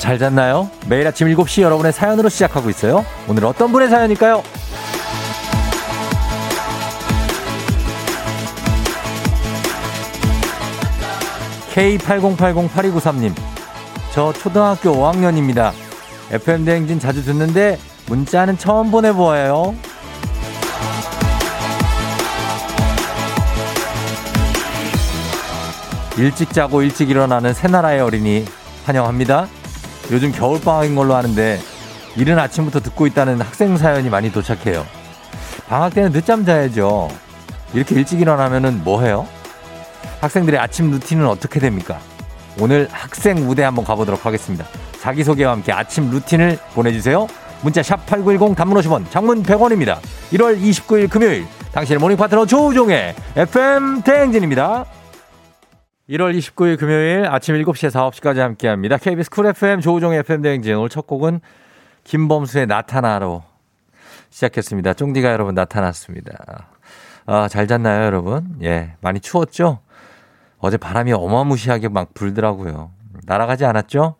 잘 잤나요? 매일 아침 7시 여러분의 사연으로 시작하고 있어요. 오늘 어떤 분의 사연일까요? K80808293님. 저 초등학교 5학년입니다. FM대행진 자주 듣는데 문자는 처음 보내보아요. 일찍 자고 일찍 일어나는 새나라의 어린이 환영합니다. 요즘 겨울방학인 걸로 아는데 이른 아침부터 듣고 있다는 학생 사연이 많이 도착해요. 방학 때는 늦잠 자야죠. 이렇게 일찍 일어나면은 뭐 해요? 학생들의 아침 루틴은 어떻게 됩니까? 오늘 학생 무대 한번 가보도록 하겠습니다. 자기소개와 함께 아침 루틴을 보내주세요. 문자 샵 8910 단문 50원 장문 100원입니다. 1월 29일 금요일 당신의 morning 파트너 조우종의 FM 대행진입니다. 1월 29일 금요일 아침 7시에서 9시까지 함께합니다. KBS 쿨 FM 조우종의 FM 대행진 오늘 첫 곡은 김범수의 나타나로 시작했습니다. 쫑디가 여러분 나타났습니다. 아, 잘 잤나요, 여러분? 예, 많이 추웠죠? 어제 바람이 어마무시하게 막 불더라고요. 날아가지 않았죠?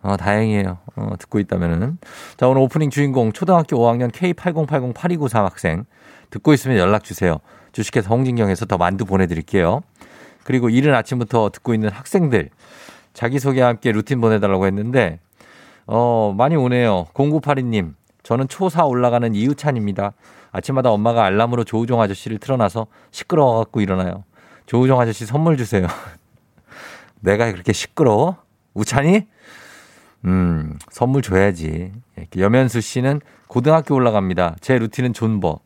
어, 다행이에요. 어, 듣고 있다면은. 자, 오늘 오프닝 주인공 초등학교 5학년 K80808293 학생. 듣고 있으면 연락 주세요. 주식회사 홍진경에서 더 만두 보내드릴게요. 그리고 이른 아침부터 듣고 있는 학생들. 자기소개와 함께 루틴 보내달라고 했는데, 어, 많이 오네요. 0982님. 저는 초4 올라가는 이유찬입니다. 아침마다 엄마가 알람으로 조우종 아저씨를 틀어놔서 시끄러워갖고 일어나요. 조우종 아저씨 선물 주세요. 내가 그렇게 시끄러워? 우찬이? 음, 선물 줘야지. 여면수 씨는 고등학교 올라갑니다. 제 루틴은 존버.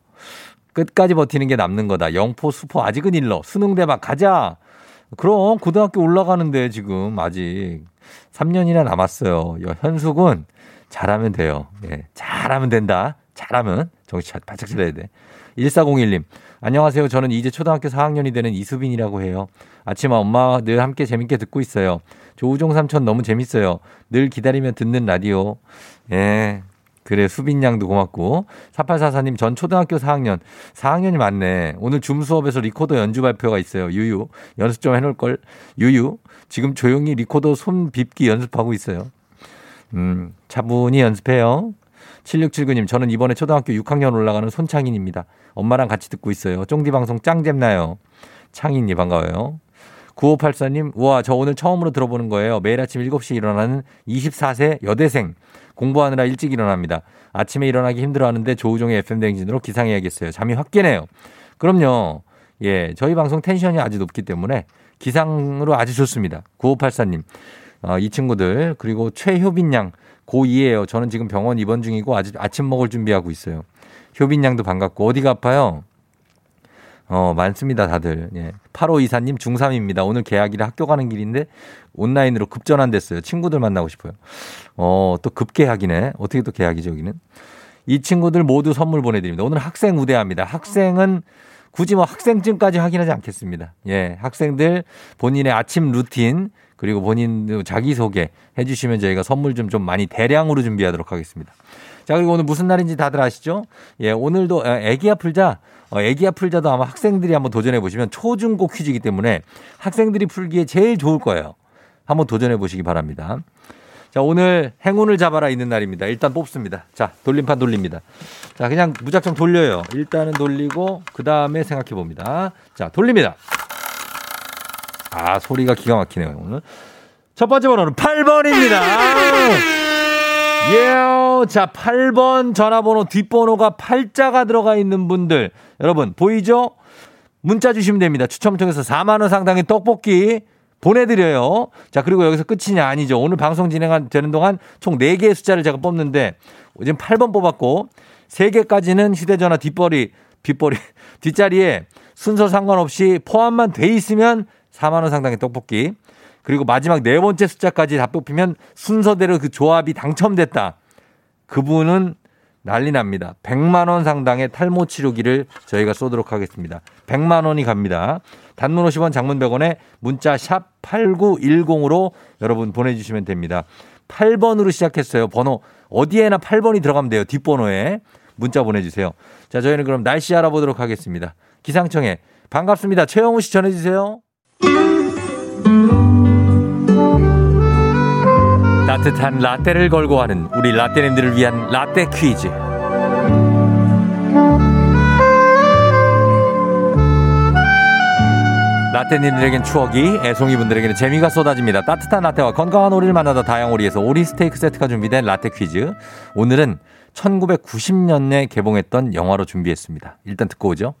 끝까지 버티는 게 남는 거다. 영포, 수포, 아직은 일러. 수능 대박 가자. 그럼 고등학교 올라가는데 지금 아직 3년이나 남았어요. 현숙은 잘하면 돼요. 예, 잘하면 된다. 잘하면 정신 바짝 차려야 돼. 1401님. 안녕하세요. 저는 이제 초등학교 4학년이 되는 이수빈이라고 해요. 아침 엄마와 늘 함께 재밌게 듣고 있어요. 조우종 삼촌 너무 재밌어요. 늘 기다리며 듣는 라디오. 예. 그래, 수빈 양도 고맙고. 4844님, 전 초등학교 4학년. 4학년이 맞네. 오늘 줌 수업에서 리코더 연주 발표가 있어요. 유유. 연습 좀 해놓을걸. 유유. 지금 조용히 리코더 손 짚기 연습하고 있어요. 음, 차분히 연습해요. 7679님, 저는 이번에 초등학교 6학년 올라가는 손창인입니다. 엄마랑 같이 듣고 있어요. 쫑디 방송 짱잼나요. 창인이 반가워요. 9584님, 우와, 저 오늘 처음으로 들어보는 거예요. 매일 아침 7시에 일어나는 24세 여대생. 공부하느라 일찍 일어납니다. 아침에 일어나기 힘들어 하는데 조우종의 FM대행진으로 기상해야겠어요. 잠이 확 깨네요. 그럼요. 예, 저희 방송 텐션이 아주 높기 때문에 기상으로 아주 좋습니다. 9584님. 어, 이 친구들, 그리고 최효빈 양, 고2예요. 저는 지금 병원 입원 중이고 아직 아침 먹을 준비하고 있어요. 효빈 양도 반갑고, 어디가 아파요? 어, 많습니다, 다들. 예. 8호 이사님 중3입니다. 오늘 계약이라 학교 가는 길인데 온라인으로 급전환됐어요. 친구들 만나고 싶어요. 어, 또 급계약이네. 어떻게 또 계약이죠, 여기는? 이 친구들 모두 선물 보내드립니다. 오늘 학생 우대합니다. 학생은 굳이 뭐 학생증까지 확인하지 않겠습니다. 예, 학생들 본인의 아침 루틴 그리고 본인 자기소개 해주시면 저희가 선물 좀 좀 많이 대량으로 준비하도록 하겠습니다. 자, 그리고 오늘 무슨 날인지 다들 아시죠? 예, 오늘도 애기야 풀자, 어, 애기야 풀자도 아마 학생들이 한번 도전해 보시면 초중고 퀴즈이기 때문에 학생들이 풀기에 제일 좋을 거예요. 한번 도전해 보시기 바랍니다. 자, 오늘 행운을 잡아라 있는 날입니다. 일단 뽑습니다. 자, 돌림판 돌립니다. 자, 그냥 무작정 돌려요. 일단은 돌리고, 그 다음에 생각해 봅니다. 자, 돌립니다. 아, 소리가 기가 막히네요, 오늘. 첫 번째 번호는 8번입니다. 예, 자, 8번 전화번호 뒷번호가 8자가 들어가 있는 분들. 여러분, 보이죠? 문자 주시면 됩니다. 추첨을 통해서 4만원 상당의 떡볶이 보내드려요. 자, 그리고 여기서 끝이냐? 아니죠. 오늘 방송 진행되는 동안 총 4개의 숫자를 제가 뽑는데, 지금 8번 뽑았고, 3개까지는 휴대전화 뒷벌이, 뒷벌이, 뒷자리에 순서 상관없이 포함만 돼 있으면 4만원 상당의 떡볶이. 그리고 마지막 네 번째 숫자까지 다 뽑히면 순서대로 그 조합이 당첨됐다. 그분은 난리 납니다. 100만 원 상당의 탈모 치료기를 저희가 쏘도록 하겠습니다. 100만 원이 갑니다. 단문 50원 장문 100원에 문자 샵 8910으로 여러분 보내주시면 됩니다. 8번으로 시작했어요. 번호 어디에나 8번이 들어가면 돼요. 뒷번호에 문자 보내주세요. 자 저희는 그럼 날씨 알아보도록 하겠습니다. 기상청에 반갑습니다. 최영우 씨 전해주세요. 따뜻한 라떼를 걸고 하는 우리 라떼님들을 위한 라떼 퀴즈. 라떼님들에겐 추억이, 애송이분들에게는 재미가 쏟아집니다. 따뜻한 라떼와 건강한 오리를 만나다 다양오리에서 오리 스테이크 세트가 준비된 라떼 퀴즈. 오늘은 1990년에 개봉했던 영화로 준비했습니다. 일단 듣고 오죠.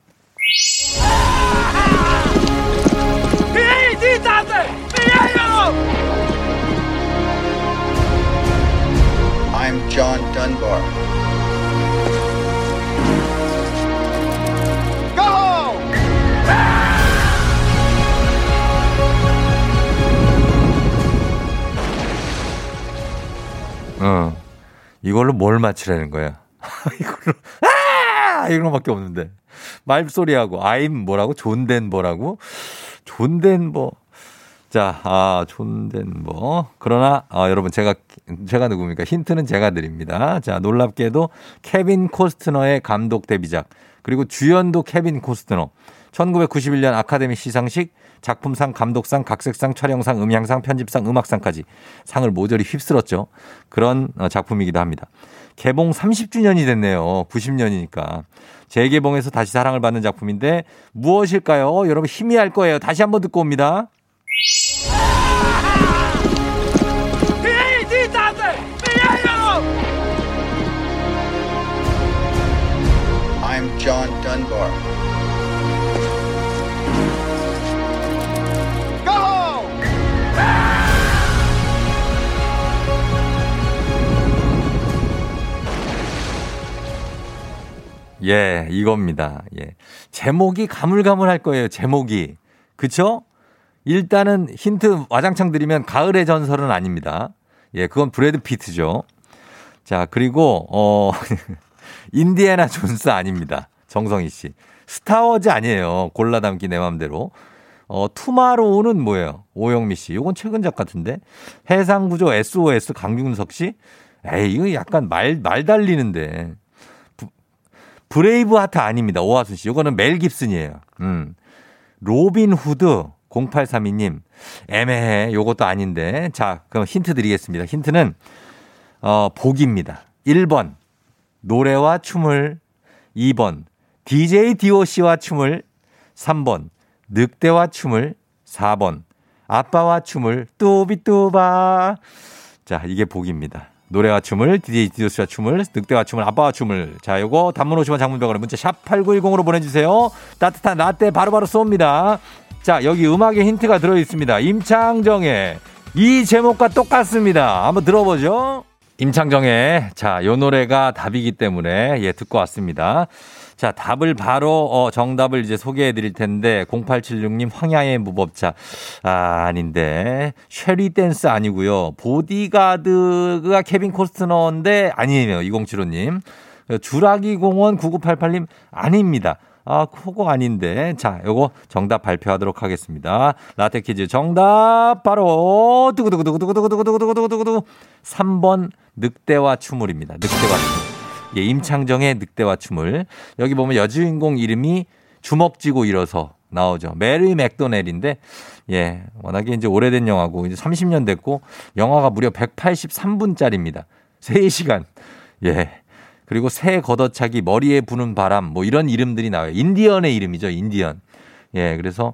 John Dunbar. 어. 이걸로 뭘 맞추라는 거야? 이걸로, 아! 이거밖에 없는데. 말소리하고, I'm 뭐라고? 존덴버라고? 존덴버. 자, 아, 존덴버. 그러나, 아, 여러분, 제가, 제가 누굽니까? 힌트는 제가 드립니다. 자, 놀랍게도 케빈 코스트너의 감독 데뷔작. 그리고 주연도 케빈 코스트너. 1991년 아카데미 시상식 작품상, 감독상, 각색상, 촬영상, 음향상, 편집상, 음악상까지 상을 모조리 휩쓸었죠. 그런 어, 작품이기도 합니다. 개봉 30주년이 됐네요. 90년이니까. 재개봉해서 다시 사랑을 받는 작품인데 무엇일까요? 여러분 희미할 거예요. 다시 한번 듣고 옵니다. I'm John Dunbar. 예, 이겁니다. 예. 제목이 가물가물할 거예요. 제목이. 그쵸? 일단은 힌트 와장창 드리면 가을의 전설은 아닙니다. 예, 그건 브래드 피트죠. 자, 그리고 어 인디애나 존스 아닙니다. 정성희 씨. 스타워즈 아니에요. 골라 담기 내 맘대로. 어, 투마로우는 뭐예요? 오영미 씨. 요건 최근작 같은데. 해상구조 SOS 강균석 씨? 에이, 이거 약간 말, 말 달리는데. 부, 브레이브 하트 아닙니다. 오하순 씨. 요거는 멜 깁슨이에요. 음. 로빈 후드 0832님. 애매해. 요것도 아닌데. 자, 그럼 힌트 드리겠습니다. 힌트는, 어, 보기입니다. 1번. 노래와 춤을. 2번. DJ DOC와 춤을. 3번. 늑대와 춤을. 4번. 아빠와 춤을. 뚜비뚜바. 자, 이게 복입니다. 노래와 춤을, DJ 디오스와 춤을, 늑대와 춤을, 아빠와 춤을. 자, 요거 단문 50원 장문병원에 문자 샵 8910으로 보내주세요. 따뜻한 라떼 바로바로 쏩니다. 자, 여기 음악에 힌트가 들어있습니다. 임창정의 이 제목과 똑같습니다. 한번 들어보죠. 임창정의 자, 요 노래가 답이기 때문에 예, 듣고 왔습니다. 자, 답을 바로 어, 정답을 이제 소개해 드릴 텐데 0876님 황야의 무법자 아, 아닌데 Shall We Dance 아니고요. 보디가드가 케빈 코스트너인데 아니에요. 2075님. 주라기 공원 9988님 아닙니다. 아, 그거 아닌데. 자, 요거 정답 발표하도록 하겠습니다. 라떼 퀴즈 정답 바로 두구두구두구두구두구두구두구두구두구 3번 늑대와 춤을입니다. 늑대와 춤을. 예, 임창정의 늑대와 춤을. 여기 보면 여주인공 이름이 주먹 쥐고 일어서 나오죠. 메리 맥도넬인데, 예, 워낙에 이제 오래된 영화고, 이제 30년 됐고, 영화가 무려 183분짜리입니다. 3시간. 예. 그리고 새 걷어차기, 머리에 부는 바람, 뭐 이런 이름들이 나와요. 인디언의 이름이죠, 인디언. 예, 그래서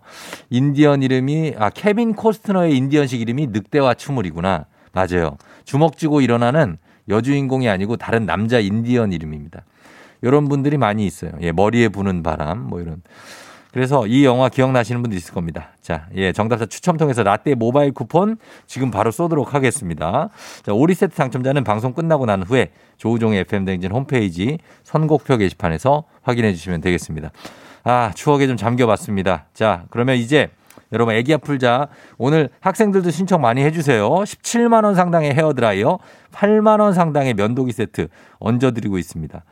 인디언 이름이, 아, 케빈 코스트너의 인디언식 이름이 늑대와 춤을이구나. 맞아요. 주먹 쥐고 일어나는 여주인공이 아니고 다른 남자 인디언 이름입니다. 이런 분들이 많이 있어요. 예, 머리에 부는 바람, 뭐 이런. 그래서 이 영화 기억나시는 분들 있을 겁니다. 자, 예, 정답자 추첨 통해서 라떼 모바일 쿠폰 지금 바로 쏘도록 하겠습니다. 자, 오리 세트 당첨자는 방송 끝나고 난 후에 조우종의 FM댕진 홈페이지 선곡표 게시판에서 확인해 주시면 되겠습니다. 아, 추억에 좀 잠겨봤습니다. 자, 그러면 이제 여러분 애기야 풀자. 오늘 학생들도 신청 많이 해주세요. 17만 원 상당의 헤어드라이어, 8만 원 상당의 면도기 세트 얹어드리고 있습니다.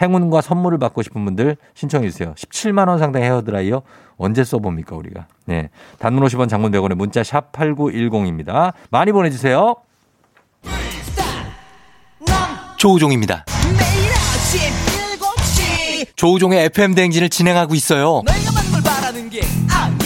행운과 선물을 받고 싶은 분들 신청해 주세요. 17만 원 상당의 헤어드라이어 언제 써봅니까 우리가? 네, 단문 50원, 장문 100원의 문자 샵 #8910입니다. 많이 보내주세요. 조우종입니다. 매일 아침 7시 조우종의 FM 대행진을 진행하고 있어요. 내가 바라는 게 아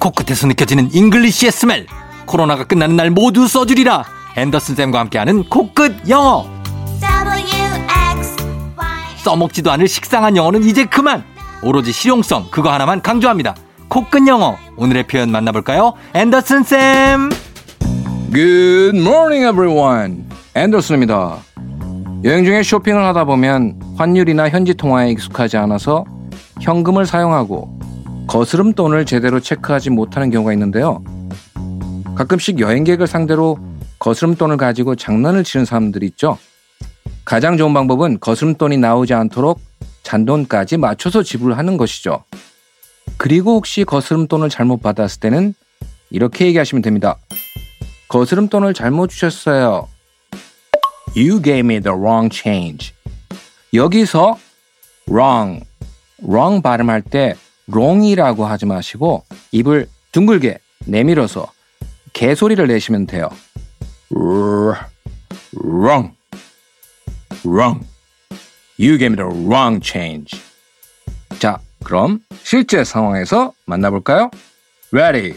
코끝에서 느껴지는 English의 smell. 코로나가 끝나는 날 모두 써주리라. 앤더슨 쌤과 함께하는 코끝 영어. 써먹지도 않을 식상한 영어는 이제 그만. 오로지 실용성 그거 하나만 강조합니다. 코끝 영어. 오늘의 표현 만나볼까요? 앤더슨 쌤. Good morning, everyone. 앤더슨입니다. 여행 중에 쇼핑을 하다 보면 환율이나 현지 통화에 익숙하지 않아서 현금을 사용하고 거스름 돈을 제대로 체크하지 못하는 경우가 있는데요. 가끔씩 여행객을 상대로 거스름 돈을 가지고 장난을 치는 사람들이 있죠. 가장 좋은 방법은 거스름 돈이 나오지 않도록 잔돈까지 맞춰서 지불하는 것이죠. 그리고 혹시 거스름 돈을 잘못 받았을 때는 이렇게 얘기하시면 됩니다. 거스름 돈을 잘못 주셨어요. You gave me the wrong change. 여기서 wrong, wrong 발음할 때 wrong이라고 하지 마시고 입을 둥글게 내밀어서 개소리를 내시면 돼요. wrong, wrong. You gave me the wrong change. 자, 그럼 실제 상황에서 만나볼까요? Ready,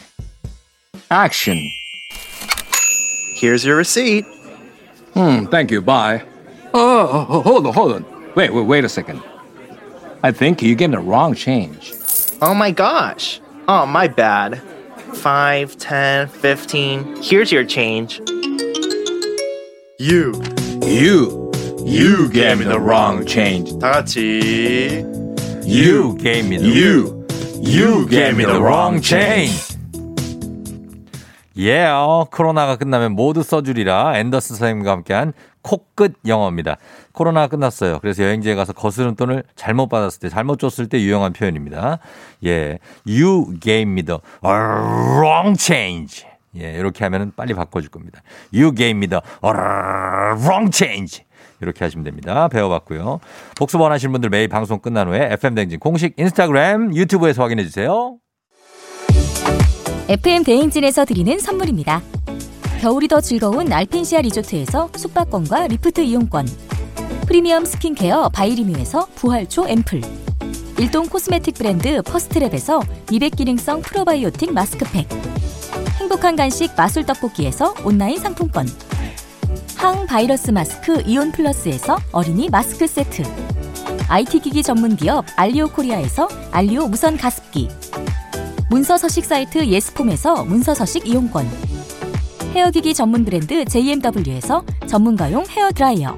action. Here's your receipt. Hmm, thank you. Bye. Oh, oh, oh, hold on, hold on. Wait, wait, wait a second. I think you gave me the wrong change. Oh my gosh. Oh, my bad. Five, ten, fifteen. Here's your change. You. You, you gave me the wrong change. 다 같이. You gave me the You, you gave me the wrong change. 예, 어, 코로나가 끝나면 모두 써주리라 앤더슨 선생님과 함께한 코끝 영어입니다. 코로나가 끝났어요. 그래서 여행지에 가서 거스름 돈을 잘못 받았을 때, 잘못 줬을 때 유용한 표현입니다. 예, you gave me the wrong change. 예, 이렇게 하면은 빨리 바꿔줄 겁니다. You gave me the wrong change. 이렇게 하시면 됩니다. 배워봤고요. 복습 원하시는 분들 매일 방송 끝난 후에 FM댕진 공식 인스타그램, 유튜브에서 확인해 주세요. FM 대행진에서 드리는 선물입니다. 겨울이 더 즐거운 알펜시아 리조트에서 숙박권과 리프트 이용권. 프리미엄 스킨케어 바이리뮤에서 부활초 앰플. 일동 코스메틱 브랜드 퍼스트랩에서 미백 기능성 프로바이오틱 마스크팩. 행복한 간식 마술 떡볶이에서 온라인 상품권. 항바이러스 마스크 이온 플러스에서 어린이 마스크 세트. IT 기기 전문 기업 알리오 코리아에서 알리오 무선 가습기. 문서 서식 사이트 예스폼에서 문서 서식 이용권. 헤어기기 전문 브랜드 JMW에서 전문가용 헤어 드라이어.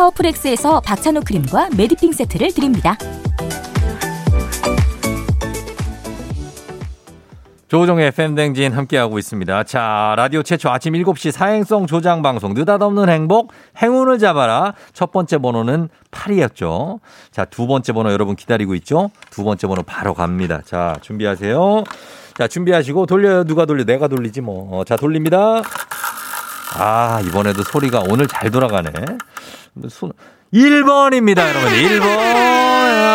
파워풀엑스에서 박찬호 크림과 메디핑 세트를 드립니다. 조우종의 FM 대행진 함께하고 있습니다. 자, 라디오 최초 아침 7시 사행성 조장 방송, 느닷없는 행복, 행운을 잡아라. 첫 번째 번호는 8이었죠. 자, 두 번째 번호 여러분 기다리고 있죠? 두 번째 번호 바로 갑니다. 자, 준비하세요. 자, 준비하시고 돌려요. 누가 돌려? 내가 돌리지 뭐. 어, 자, 돌립니다. 아, 이번에도 소리가 오늘 잘 돌아가네. 손, 1번입니다, 여러분. 1번.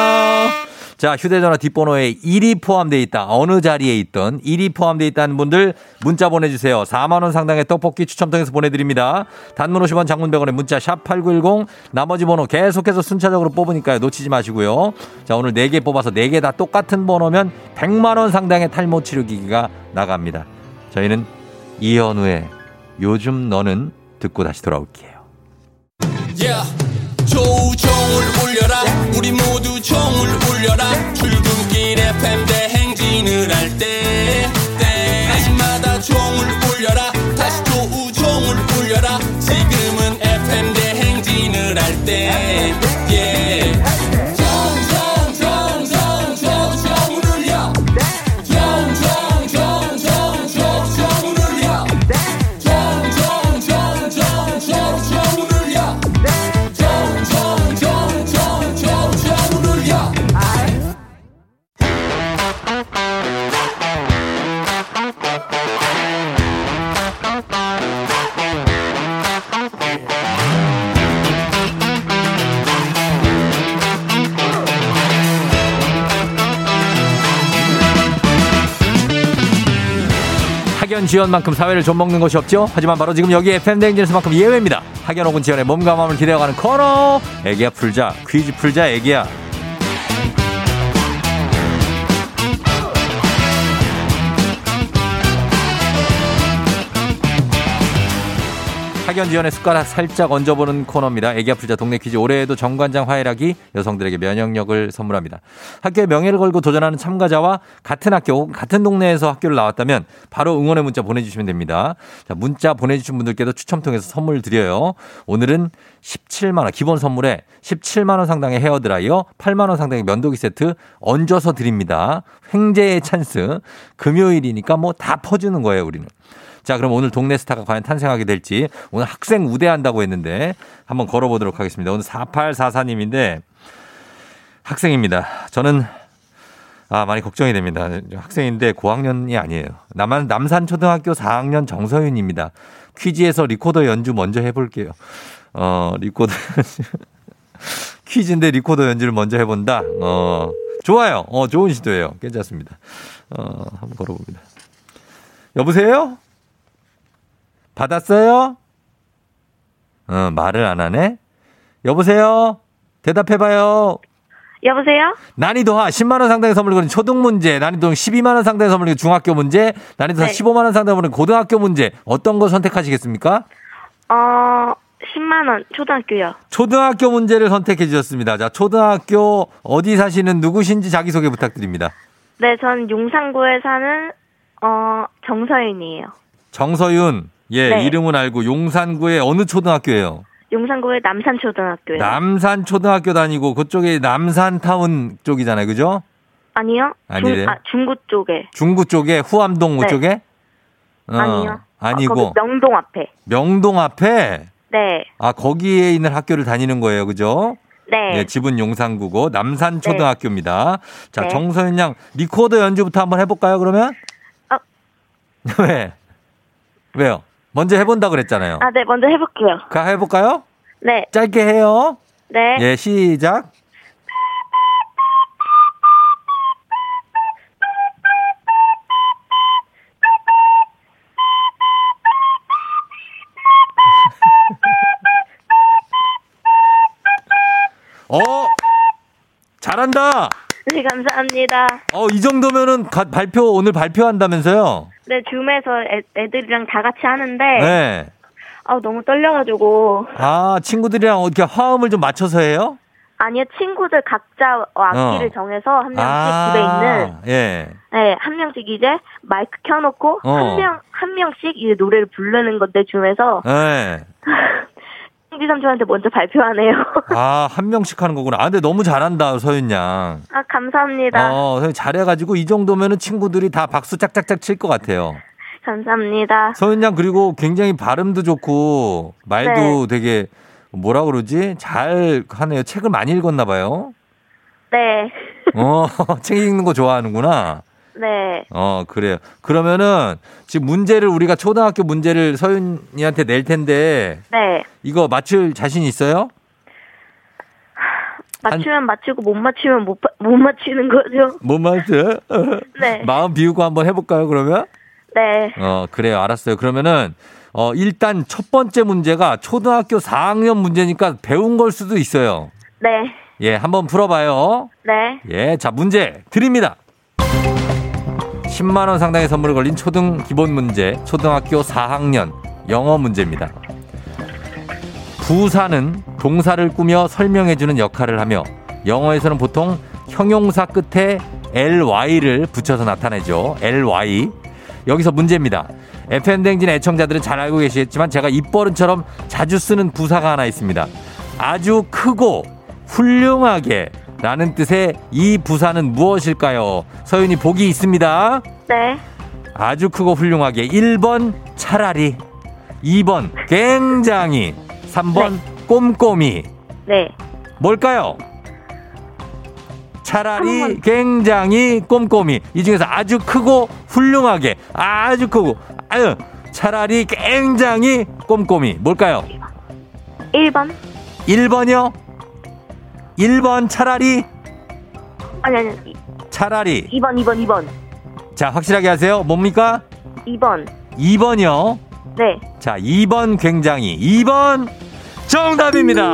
자, 휴대전화 뒷번호에 1이 포함되어 있다. 어느 자리에 있던 1이 포함되어 있다는 분들 문자 보내주세요. 4만원 상당의 떡볶이 추첨 통해서 보내드립니다. 단문 50원 장문 100원에 문자 샵8910 나머지 번호 계속해서 순차적으로 뽑으니까요. 놓치지 마시고요. 자, 오늘 4개 뽑아서 4개 다 똑같은 번호면 100만원 상당의 탈모 치료기기가 나갑니다. 저희는 이현우의 요즘 너는 듣고 다시 돌아올게요. 조종을 울려라. 우리 모두 종을 울려라. 출근길 FM 대행진을 할때 때마다 종을 울려라 지연만큼 사회를 좀 먹는 것이 없죠. 하지만 바로 지금 여기 FM 대행진에서만큼 예외입니다. 학연 혹은 지연의 몸과 마음을 기대어가는 코너. 애기야 풀자 퀴즈 풀자 애기야. 학연 지연의 숟가락 살짝 얹어보는 코너입니다. 애기 아플 자 동네 퀴즈 올해에도 정관장 화해락이 여성들에게 면역력을 선물합니다. 학교의 명예를 걸고 도전하는 참가자와 같은 학교 같은 동네에서 학교를 나왔다면 바로 응원의 문자 보내주시면 됩니다. 자, 문자 보내주신 분들께도 추첨 통해서 선물 드려요. 오늘은 17만 원 기본 선물에 17만 원 상당의 헤어 드라이어, 8만 원 상당의 면도기 세트 얹어서 드립니다. 횡재의 찬스. 금요일이니까 뭐 다 퍼주는 거예요, 우리는. 자, 그럼 오늘 동네 스타가 과연 탄생하게 될지 오늘 학생 우대한다고 했는데 한번 걸어보도록 하겠습니다. 오늘 4844님인데 학생입니다. 저는 아, 많이 걱정이 됩니다. 학생인데 고학년이 아니에요. 남한 남산초등학교 4학년 정서윤입니다. 퀴즈에서 리코더 연주 먼저 해볼게요. 어, 리코더 퀴즈인데 리코더 연주를 먼저 해본다. 어, 좋아요. 어, 좋은 시도예요. 괜찮습니다. 어, 한번 걸어봅니다. 여보세요? 받았어요? 어, 말을 안 하네? 여보세요? 대답해봐요. 여보세요? 난이도 하 10만원 상당의 선물 거는 초등 문제, 난이도 12만원 상당의 선물 거는 중학교 문제, 난이도 네. 15만원 상당의 선물 고등학교 문제, 어떤 거 선택하시겠습니까? 어, 10만원, 초등학교요. 초등학교 문제를 선택해 주셨습니다. 자, 초등학교 어디 사시는 누구신지 자기소개 부탁드립니다. 네, 전 용산구에 사는, 어, 정서윤이에요. 정서윤, 예, 네. 이름은 알고 용산구의 어느 초등학교예요? 용산구의 남산초등학교요. 남산 초등학교 다니고 그쪽에 남산타운 쪽이잖아요. 그죠? 아니요? 아니래요? 중, 아, 중구 쪽에. 중구 쪽에 후암동 네. 쪽에? 어, 아니요. 아니고 어, 거기 명동 앞에. 명동 앞에 네. 아 거기에 있는 학교를 다니는 거예요. 그죠? 네. 예, 집은 용산구고 남산 초등학교입니다. 자, 네. 정서윤 양 리코더 연주부터 한번 해 볼까요, 그러면? 어. 왜? 왜요? 먼저 해 본다 그랬잖아요. 아, 네, 먼저 해볼게요. 가 해 볼까요? 네. 짧게 해요. 네. 예, 시작. 어, 잘한다. 네, 감사합니다. 어, 이 정도면은 가- 발표 오늘 발표한다면서요? 네, 줌에서 애, 애들이랑 다 같이 하는데, 네. 아 너무 떨려가지고. 아, 친구들이랑 이렇게 화음을 좀 맞춰서 해요? 아니요, 친구들 각자 악기를 어. 정해서 한 명씩 집에 있는 예. 네, 한 명씩 이제 마이크 켜놓고 어. 한 명, 한 명씩 이제 노래를 부르는 건데 줌에서 예. 홍지 삼촌한테 먼저 발표하네요. 아, 한 명씩 하는 거구나. 아, 근데 너무 잘한다, 서윤 양. 아, 감사합니다. 어, 서윤 잘해가지고 이 정도면은 친구들이 다 박수 짝짝짝 칠 것 같아요. 감사합니다. 서윤 양 그리고 굉장히 발음도 좋고 말도 되게 뭐라 그러지? 잘 하네요. 책을 많이 읽었나 봐요. 네. 어, 책 읽는 거 좋아하는구나. 네. 어, 그래요. 그러면은 지금 문제를 우리가 초등학교 문제를 서윤이한테 낼 텐데 네. 이거 맞출 자신 있어요? 맞추면 맞추고 못 맞추면 못, 바- 못 맞추는 거죠. 못 맞춰? 네. 마음 비우고 한번 해볼까요, 그러면? 네. 어, 그래요. 알았어요. 그러면은, 어, 일단 첫 번째 문제가 초등학교 4학년 문제니까 배운 걸 수도 있어요. 네. 예, 한번 풀어봐요. 네. 예, 자, 문제 드립니다. 10만원 상당의 선물을 걸린 초등 기본 문제, 초등학교 4학년 영어 문제입니다. 부사는 동사를 꾸며 설명해주는 역할을 하며 영어에서는 보통 형용사 끝에 ly를 붙여서 나타내죠. ly. 여기서 문제입니다. FM댕진 애청자들은 잘 알고 계시겠지만 제가 입버릇처럼 자주 쓰는 부사가 하나 있습니다. 아주 크고 훌륭하게 라는 뜻의 이 부사는 무엇일까요? 서윤이 보기 있습니다. 네. 아주 크고 훌륭하게 1번 차라리 2번 굉장히 3번 꼼꼼히 네. 뭘까요? 차라리 한 번. 굉장히 꼼꼼히 이 중에서 아주 크고 훌륭하게 아주 크고 아유 차라리 굉장히 꼼꼼히 뭘까요? 1번. 1번이요? 1번 차라리 아니, 아니. 차라리 2번, 2번, 2번. 자 확실하게 하세요 뭡니까? 2번. 2번이요 네. 자 2번 굉장히 2번 정답입니다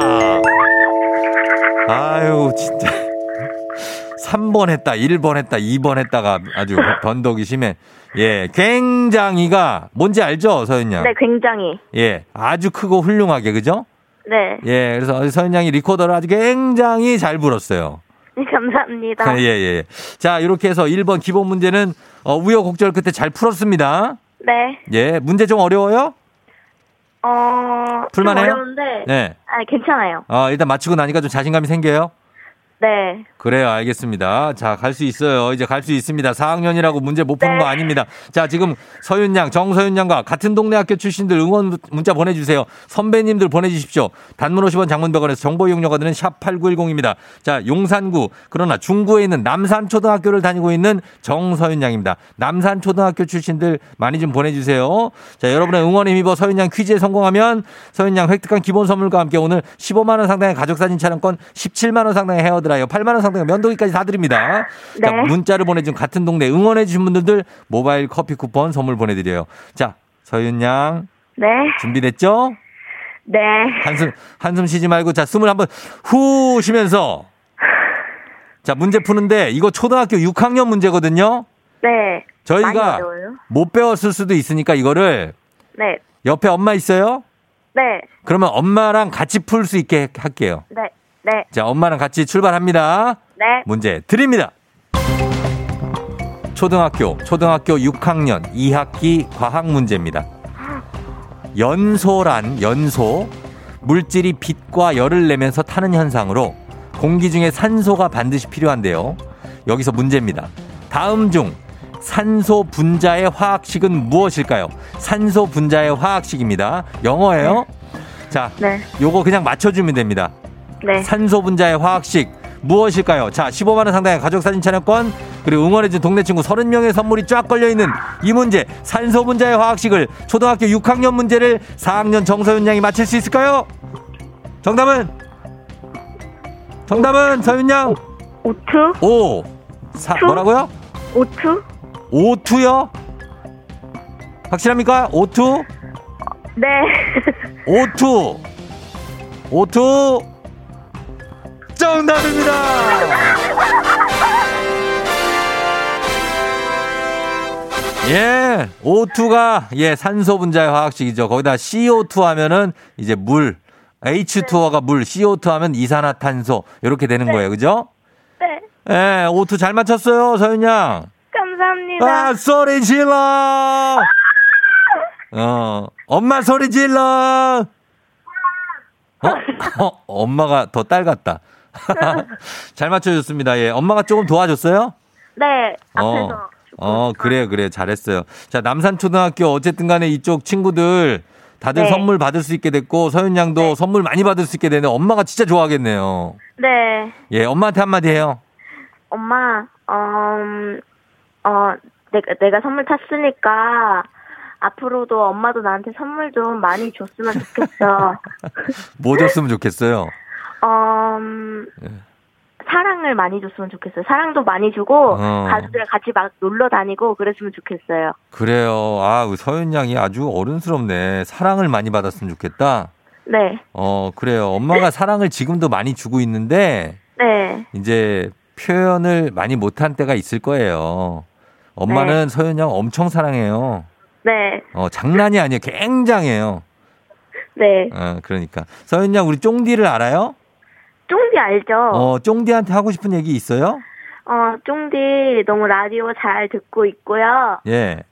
아유 진짜 3번 했다 1번 했다 2번 했다가 아주 변덕이 심해 예 굉장히가 뭔지 알죠 서윤 양? 네, 굉장히. 예 아주 크고 훌륭하게 그죠? 네. 예 그래서 서윤 양이 리코더를 아주 굉장히 잘 불었어요 네, 감사합니다. 예, 예. 자, 이렇게 해서 1번 기본 문제는 어, 우여곡절 끝에 잘 풀었습니다. 네. 예, 문제 좀 어려워요? 어, 풀만해요? 좀 어려운데. 네. 아, 괜찮아요. 어, 일단 맞추고 나니까 좀 자신감이 생겨요? 네. 그래요, 알겠습니다. 자, 갈 수 있어요. 이제 갈 수 있습니다. 4학년이라고 문제 못 푸는 네. 거 아닙니다. 자, 지금 서윤 양, 정서윤 양과 같은 동네 학교 출신들 응원 문자 보내주세요. 선배님들 보내주십시오. 단문 50원 장문백원에서 정보 이용료가 드는 샵8910입니다. 자, 용산구, 그러나 중구에 있는 남산초등학교를 다니고 있는 정서윤 양입니다. 남산초등학교 출신들 많이 좀 보내주세요. 자, 여러분의 응원에 힘입어 서윤 양 퀴즈에 성공하면 서윤 양 획득한 기본 선물과 함께 오늘 15만원 상당의 가족사진 촬영권, 17만원 상당의 헤어드라이어, 8만원 상당의 면도기까지 다 드립니다. 자, 네. 문자를 보내준 같은 동네 응원해주신 분들 모바일 커피 쿠폰 선물 보내드려요. 자, 서윤 양 네. 준비됐죠? 네. 한숨, 한숨 쉬지 말고 자, 숨을 한번 후 쉬면서 자, 문제 푸는데 이거 초등학교 6학년 문제거든요. 네. 저희가? 못 배웠을 수도 있으니까 이거를 네. 옆에 엄마 있어요? 네. 그러면 엄마랑 같이 풀 수 있게 할게요. 네. 네. 자, 엄마랑 같이 출발합니다. 네. 문제 드립니다. 초등학교, 초등학교 6학년 2학기 과학 문제입니다. 연소란 연소, 물질이 빛과 열을 내면서 타는 현상으로 공기 중에 산소가 반드시 필요한데요. 여기서 문제입니다. 다음 중 산소 분자의 화학식은 무엇일까요? 산소 분자의 화학식입니다. 영어예요. 자, 네. 요거 그냥 맞춰주면 됩니다. 네. 산소 분자의 화학식 무엇일까요? 자, 15만 원 상당의 가족 사진 촬영권 그리고 응원해준 동네 친구 30명의 선물이 쫙 걸려 있는 이 문제 산소 분자의 화학식을 초등학교 6학년 문제를 4학년 정서윤 양이 맞힐 수 있을까요? 정답은 정답은 서윤 양 오투? 5. 사, 투? 뭐라고요? 오투? O2요? 확실합니까? O2? 네. O2. O2. 정답입니다. 예, O2가 예 산소 분자의 화학식이죠. 거기다 CO2 하면은 이제 물, H2O가 물, CO2 하면 이산화탄소 이렇게 되는 거예요, 그죠? 네. 예, O2 잘 맞췄어요, 서윤 양. 감사합니다. 아, 소리 질러! 어, 엄마 소리 질러! 어? 어? 엄마가 더 딸 같다. 잘 맞춰줬습니다. 예. 엄마가 조금 도와줬어요? 네, 어, 앞에서. 어, 그래요, 그래. 잘했어요. 자, 남산초등학교 어쨌든 간에 이쪽 친구들 다들 네. 선물 받을 수 있게 됐고, 서윤 양도 네. 선물 많이 받을 수 있게 되네. 엄마가 진짜 좋아하겠네요. 네, 예, 엄마한테 한마디 해요. 엄마, 어, 음, 어, 내가, 내가 선물 탔으니까 앞으로도 엄마도 나한테 선물 좀 많이 줬으면 좋겠어. 뭐 줬으면 좋겠어요. 어, 음, 예. 사랑을 많이 줬으면 좋겠어요. 사랑도 많이 주고 어. 가족들이랑 같이 막 놀러 다니고 그랬으면 좋겠어요. 그래요. 아, 우리 서윤 양이 아주 어른스럽네. 사랑을 많이 받았으면 좋겠다. 네, 어, 그래요. 엄마가 사랑을 지금도 많이 주고 있는데, 네, 이제 표현을 많이 못한 때가 있을 거예요. 엄마는 서윤 양 엄청 사랑해요. 네, 어, 장난이 아니에요. 굉장해요. 네. 어, 그러니까. 서윤 양, 우리 쫑디를 알아요? 쫑디 알죠? 어, 쫑디한테 하고 싶은 얘기 있어요? 어, 쫑디 너무 라디오 잘 듣고 있고요. 예.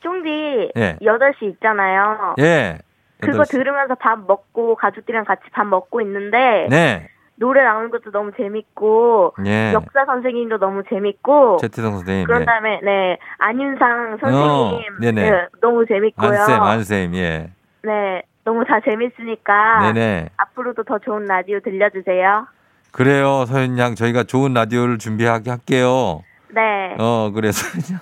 쫑디 예. 8시 있잖아요. 예. 그거 여덟 시. 들으면서 밥 먹고 가족들이랑 같이 밥 먹고 있는데 네. 노래 나오는 것도 너무 재밌고 예. 역사 선생님도 너무 재밌고 최태성 선생님. 그런 예. 다음에 네 안윤상 선생님 어, 네네. 네, 너무 재밌고요. 안쌤, 안쌤, 예. 네 너무 다 재밌으니까 네네. 앞으로도 더 좋은 라디오 들려주세요. 그래요, 서윤 양. 저희가 좋은 라디오를 준비하게 할게요. 네, 어, 그래, 서윤 양.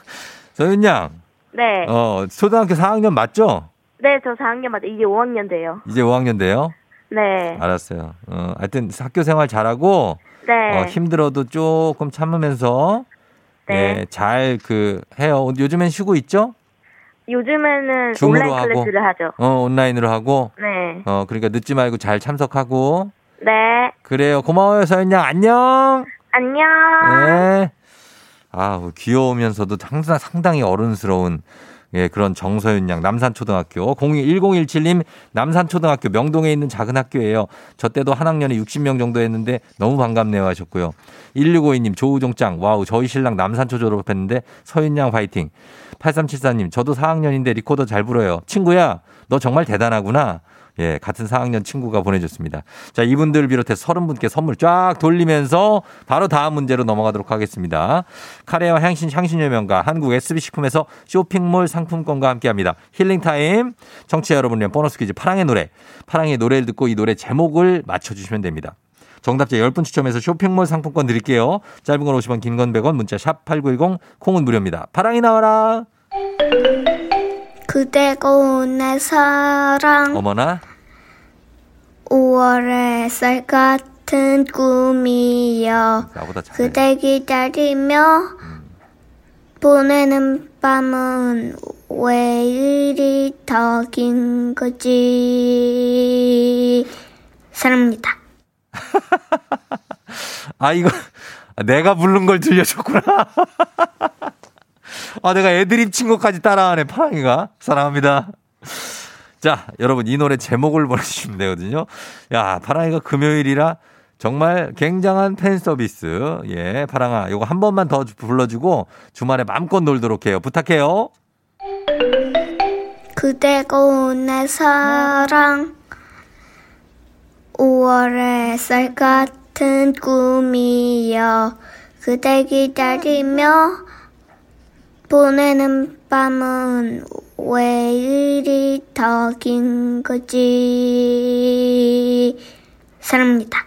서윤 양. 네, 어, 초등학교 4학년 맞죠? 네 저 4학년 맞아 이제 5학년 돼요. 이제 5학년 돼요? 네, 알았어요. 어, 하여튼 학교 생활 잘하고, 네, 어, 힘들어도 조금 참으면서, 네. 예, 잘 그, 해요. 요즘엔 쉬고 있죠? 요즘에는 줌으로 온라인 하고. 클래스를 하죠. 어, 온라인으로 하고, 네, 어, 그러니까 늦지 말고 잘 참석하고, 네, 그래요. 고마워요, 서윤 양. 안녕! 안녕. 네. 아, 귀여우면서도 항상 상당히 어른스러운 예, 그런 정서윤 양 남산초등학교 01017님 남산초등학교 명동에 있는 작은 학교예요. 저 때도 한 학년에 60명 정도 했는데 너무 반갑네요 하셨고요. 1652님 조우종짱 와우 저희 신랑 남산초 졸업했는데 서윤 양 파이팅. 8374님 저도 4학년인데 리코더 잘 불어요. 친구야 너 정말 대단하구나. 예, 같은 4학년 친구가 보내줬습니다. 자, 이분들 비롯해 30분께 선물 쫙 돌리면서 바로 다음 문제로 넘어가도록 하겠습니다. 카레와 향신, 향신료 명가 한국 SB식품에서 쇼핑몰 상품권과 함께 합니다. 힐링타임. 청취자 여러분의 보너스 퀴즈 파랑의 노래. 파랑의 노래를 듣고 이 노래 제목을 맞춰주시면 됩니다. 정답자 10분 추첨해서 쇼핑몰 상품권 드릴게요. 짧은 건 50원, 긴 건 100원, 문자 샵 8910, 콩은 무료입니다. 파랑이 나와라! 그대가 온내 사랑 어머나. 5월의 쌀 같은 꿈이여 나보다 잘해. 그대 기다리며 보내는 밤은 왜 이리 더 긴 거지 사랑합니다 아, 이거, 내가 부른 걸 들려줬구나. 아, 내가 애드립 친 것까지 따라하네, 파랑이가. 사랑합니다. 자, 여러분, 이 노래 제목을 보내주시면 되거든요. 야, 파랑이가 금요일이라 정말 굉장한 팬 서비스. 예, 파랑아, 요거 한 번만 더 불러주고 주말에 마음껏 놀도록 해요. 부탁해요. 그대가 온내 사랑 5월의 쌀 같은 꿈이여 그대 기다리며 보내는 밤은 왜 이리 더 긴 거지 사랑합니다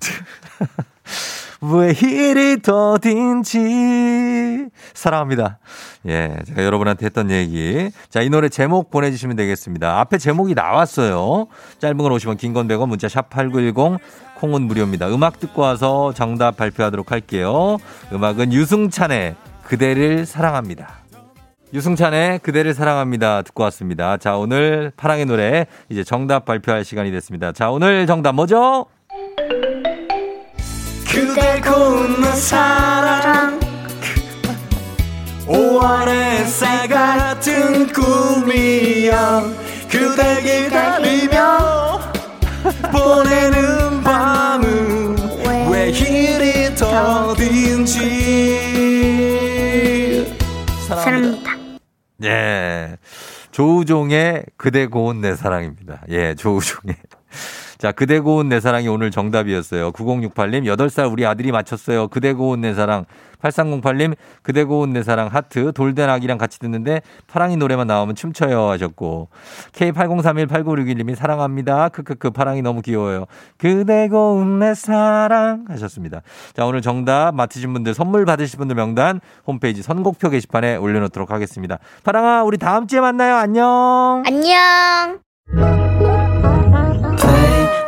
왜 이리 더딘지 사랑합니다. 예, 제가 여러분한테 했던 얘기. 자, 이 노래 제목 보내주시면 되겠습니다. 앞에 제목이 나왔어요. 짧은 건 50원, 긴 건 100원, 문자 샵 8910, 콩은 무료입니다. 음악 듣고 와서 정답 발표하도록 할게요. 음악은 유승찬의 그대를 사랑합니다. 유승찬의 그대를 사랑합니다. 듣고 왔습니다. 자, 오늘 파랑의 노래 이제 정답 발표할 시간이 됐습니다. 자, 오늘 정답 뭐죠? 그대 고운 내 사랑 5월의 쌀 같은 꿈이여 그대 기다리며 조우종의 그대 고운 내 사랑입니다. 예, 조우종의. 자, 그대 고운 내 사랑이 오늘 정답이었어요. 9068님, 8살 우리 아들이 맞췄어요. 그대 고운 내 사랑. 8308님, 그대 고운 내 사랑 하트. 돌된 아기랑 같이 듣는데 파랑이 노래만 나오면 춤춰요 하셨고. K80318961님이 사랑합니다. 크크크, 파랑이 너무 귀여워요. 그대 고운 내 사랑 하셨습니다. 자, 오늘 정답 맞히신 분들 선물 받으실 분들 명단 홈페이지 선곡표 게시판에 올려놓도록 하겠습니다. 파랑아, 우리 다음 주에 만나요. 안녕. 안녕.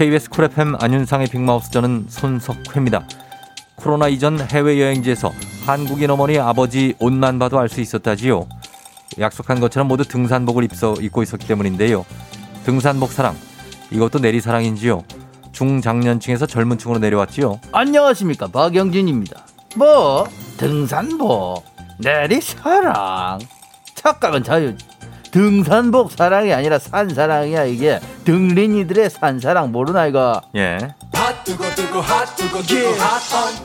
KBS 쿨 FM 안윤상의 빅마우스 저는 손석회입니다. 코로나 이전 해외여행지에서 한국인 어머니 아버지 옷만 봐도 알 수 있었다지요. 약속한 것처럼 모두 등산복을 입서, 입고 있었기 때문인데요. 등산복 사랑, 이것도 내리 사랑인지요. 중장년층에서 젊은 층으로 내려왔지요. 안녕하십니까 박영진입니다. 뭐 등산복 내리 사랑 착각은 자유 등산복 사랑이 아니라 산사랑이야 이게 등린이들의 산사랑 모르나 이거 예. 핫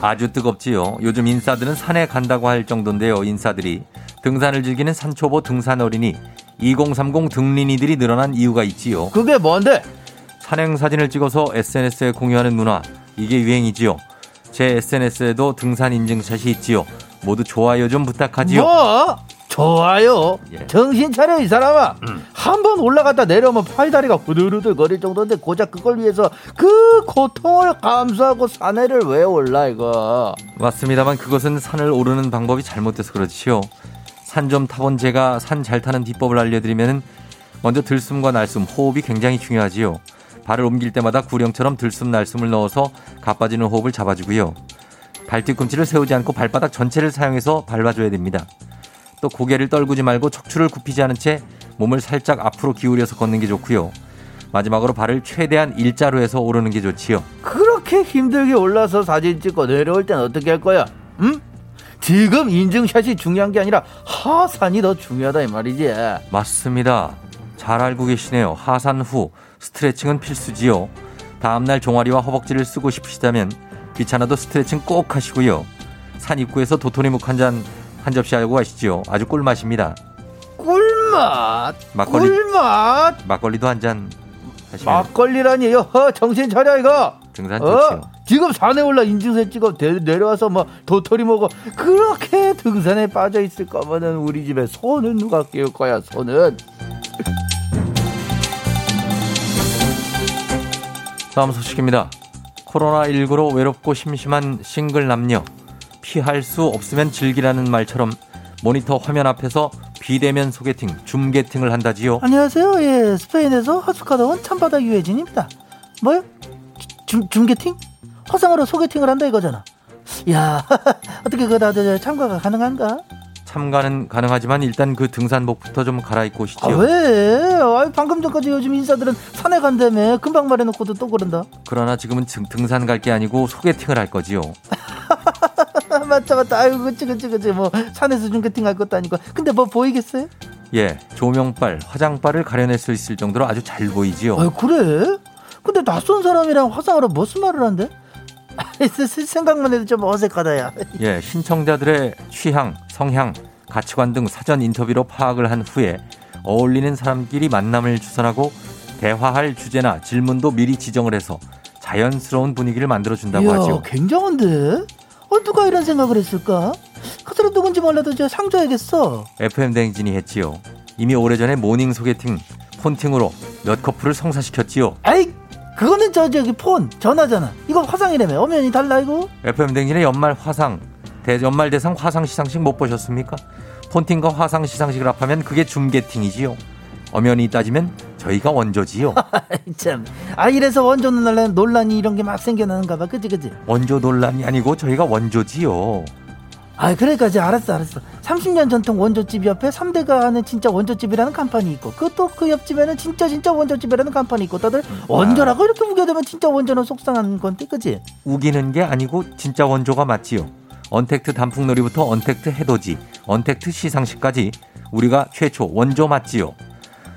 아주 뜨겁지요. 요즘 인싸들은 산에 간다고 할 정도인데요. 인싸들이 등산을 즐기는 산초보 등산 어린이 2030 등린이들이 늘어난 이유가 있지요. 그게 뭔데 산행 사진을 찍어서 SNS에 공유하는 문화 이게 유행이지요. 제 SNS에도 등산 인증샷이 있지요. 모두 좋아요 좀 부탁하지요. 뭐 좋아요 예. 정신 차려 이 사람아 한번 올라갔다 내려오면 팔다리가 후들후들 거릴 정도인데 고작 그걸 위해서 그 고통을 감수하고 산에를 왜 올라 이거 맞습니다만 그것은 산을 오르는 방법이 잘못돼서 그렇지요. 산 좀 타본 제가 산 잘 타는 비법을 알려드리면 먼저 들숨과 날숨, 호흡이 굉장히 중요하지요. 발을 옮길 때마다 구령처럼 들숨 날숨을 넣어서 가빠지는 호흡을 잡아주고요. 발뒤꿈치를 세우지 않고 발바닥 전체를 사용해서 밟아줘야 됩니다. 또 고개를 떨구지 말고 척추를 굽히지 않은 채 몸을 살짝 앞으로 기울여서 걷는 게 좋고요. 마지막으로 발을 최대한 일자로 해서 오르는 게 좋지요. 그렇게 힘들게 올라서 사진 찍고 내려올 땐 어떻게 할 거야? 응? 지금 인증샷이 중요한 게 아니라 하산이 더 중요하다 이 말이지. 맞습니다. 잘 알고 계시네요. 하산 후 스트레칭은 필수지요. 다음날 종아리와 허벅지를 쓰고 싶으시다면 귀찮아도 스트레칭 꼭 하시고요. 산 입구에서 도토리묵 한 잔, 한 접시 알고 가시지요. 아주 꿀맛입니다. 꿀맛. 막걸리. 꿀맛. 막걸리도 한잔 하시면 막걸리라니 여 정신 차려 이거. 등산 좋지요. 어? 지금 산에 올라 인증샷 찍어 대- 내려와서 뭐 도토리 먹어 그렇게 등산에 빠져 있을 거면은 우리 집에 소는 누가 끼울 거야 소는 다음 소식입니다. 코로나19로 외롭고 심심한 싱글 남녀. 피할 수 없으면 즐기라는 말처럼 모니터 화면 앞에서 비대면 소개팅, 줌게팅을 한다지요. 안녕하세요 예 스페인에서 하숙하다 온 참바다 유해진입니다 뭐요 줌 줌게팅 화상으로 소개팅을 한다 이거잖아 야 어떻게 그거 다들 참가가 가능한가 참가는 가능하지만 일단 그 등산복부터 좀 갈아입고 오시지요. 아 왜? 아 방금 전까지 요즘 인사들은 산에 간다며 금방 말해놓고도 또 그런다 그러나 지금은 등- 등산 갈 게 아니고 소개팅을 할 거지요. 아, 맞다 맞다 아유 그치 그치 그치 뭐 산에서 줌게팅 할 것도 아니고 근데 뭐 보이겠어요? 예, 조명빨, 화장빨을 가려낼 수 있을 정도로 아주 잘 보이지요. 아 그래? 근데 낯선 사람이랑 화상으로 무슨 말을 한대? 생각만 해도 좀 어색하다 야 예, 신청자들의 취향, 성향, 가치관 등 사전 인터뷰로 파악을 한 후에 어울리는 사람끼리 만남을 주선하고 대화할 주제나 질문도 미리 지정을 해서 자연스러운 분위기를 만들어 준다고 이야, 하죠. 굉장한데? 어, 누가 이런 생각을 했을까? 그 사람 누군지 몰라도 저 상 줘야겠어. FM 대행진이 했지요. 이미 오래전에 모닝 소개팅, 폰팅으로 몇 커플을 성사시켰지요. 아이, 그거는 저 저기 폰 전화잖아. 이거 화상이라며. 엄연히 달라 이거. FM 대행진의 연말 화상, 대, 연말 대상 화상 시상식 못 보셨습니까? 폰팅과 화상 시상식을 합하면 그게 줌게팅이지요. 엄연히 따지면 저희가 원조지요. 참. 아 이래서 원조 논란 논란이 이런 게 막 생겨나는가 봐. 그지 그지. 원조 논란이 아니고 저희가 원조지요. 아 그러니까 이제 알았어 알았어. 30년 전통 원조집 옆에 3대가 하는 진짜 원조집이라는 간판이 있고 그또 그 옆집에는 진짜 진짜 원조집이라는 간판이 있고 다들 원조라고 이렇게 우겨대면 진짜 원조는 속상한 건데 그지? 우기는 게 아니고 진짜 원조가 맞지요. 언택트 단풍놀이부터 언택트 해돋이, 언택트 시상식까지 우리가 최초 원조 맞지요.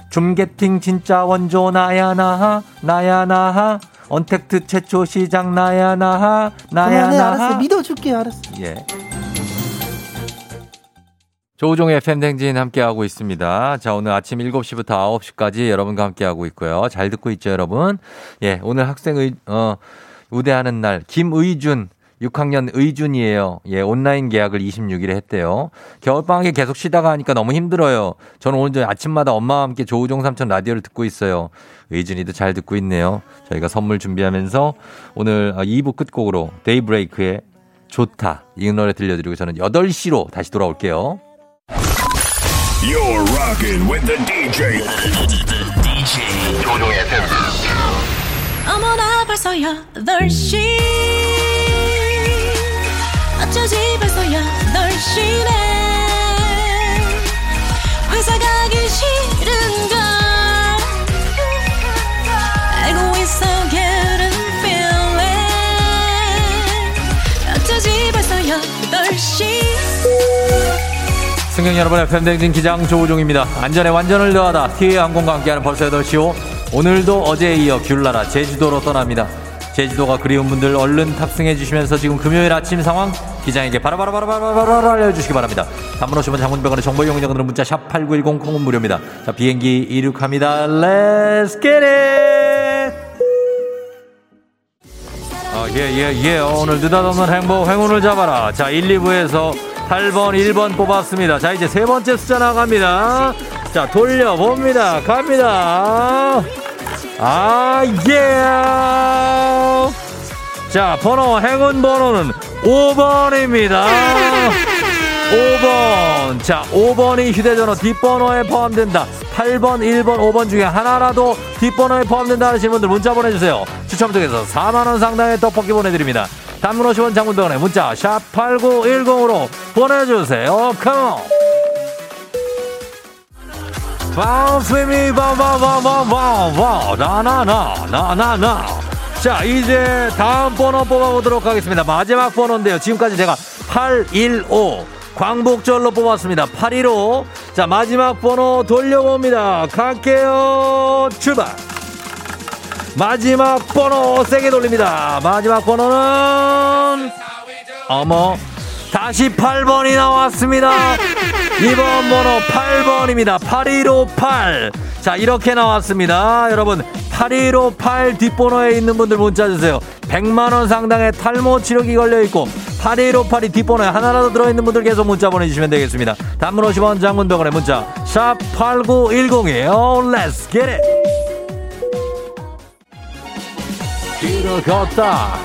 줌게팅 진짜 원조 나야 나하 나야 나하 언택트 최초 시장 나야 나하 나야 그만해 나하 알았어 믿어줄게 알았어. 예. 조우종의 FM댕진 함께하고 있습니다. 자, 오늘 아침 7시부터 9시까지 여러분과 함께하고 있고요. 잘 듣고 있죠, 여러분? 예, 오늘 학생의, 어, 우대하는 날, 김의준, 6학년 의준이에요. 예, 온라인 계약을 26일에 했대요. 겨울방학에 계속 쉬다가 하니까 너무 힘들어요. 저는 오늘 아침마다 엄마와 함께 조우종 삼촌 라디오를 듣고 있어요. 의준이도 잘 듣고 있네요. 저희가 선물 준비하면서 오늘 2부 끝곡으로 데이브레이크의 좋다. 이 노래 들려드리고 저는 8시로 다시 돌아올게요. You're rocking with the DJ. DJ 조종의 FM. 어머나 벌써 8시 어쩌지 벌써 8시네 회사 가기 싫은걸 알고 있어 getting feeling 어쩌지 벌써 8시 승객 여러분의 팬댕진 기장 조우종입니다. 안전에 완전을 더하다. 티웨이 항공과 함께하는 벌써 8시 오. 오늘도 어제에 이어 귤나라 제주도로 떠납니다. 제주도가 그리운 분들 얼른 탑승해 주시면서 지금 금요일 아침 상황 기장에게 바라바라바라바라바라 알려주시기 바랍니다. 단문 오시면 장문병원의 정보 이용자들은 문자 샵 8910 콩은 무료입니다. 자 비행기 이륙합니다. Let's get it! 아, 예, 예, 예. 오늘 느닷없는 행복, 행운을 잡아라. 자, 1, 2부에서 8번, 1번 뽑았습니다. 자, 이제 세 번째 숫자 나갑니다. 자, 돌려봅니다. 갑니다. 아, 예. 자, 번호, 행운 번호는 5번입니다. 5번. 자, 5번이 휴대전화 뒷번호에 포함된다. 8번, 1번, 5번 중에 하나라도 뒷번호에 포함된다 하시는 분들 문자 보내주세요. 추첨 통해서 4만원 상당의 떡볶이 보내드립니다. 단문 50원 장문동원에 문자 샵 8910으로 보내주세요. 컴온! Bounce with me, bow, bow, bow, bow, bow, bow. 나, 나, 나, 나, 나, 나. 자, 이제 다음 번호 뽑아보도록 하겠습니다. 마지막 번호인데요. 지금까지 제가 815. 광복절로 뽑았습니다. 815. 자, 마지막 번호 돌려봅니다. 갈게요. 출발. 마지막 번호 세게 돌립니다. 마지막 번호는 어머 다시 8번이 나왔습니다. 이번 번호 8번입니다. 8158. 자, 이렇게 나왔습니다. 여러분, 8158 뒷번호에 있는 분들 문자 주세요. 100만원 상당의 탈모 치료기 걸려있고, 8158이 뒷번호에 하나라도 들어있는 분들 계속 문자 보내주시면 되겠습니다. 단문 50원 장문병원의 문자, 샵 8910이에요. Let's get it! 길을 걷다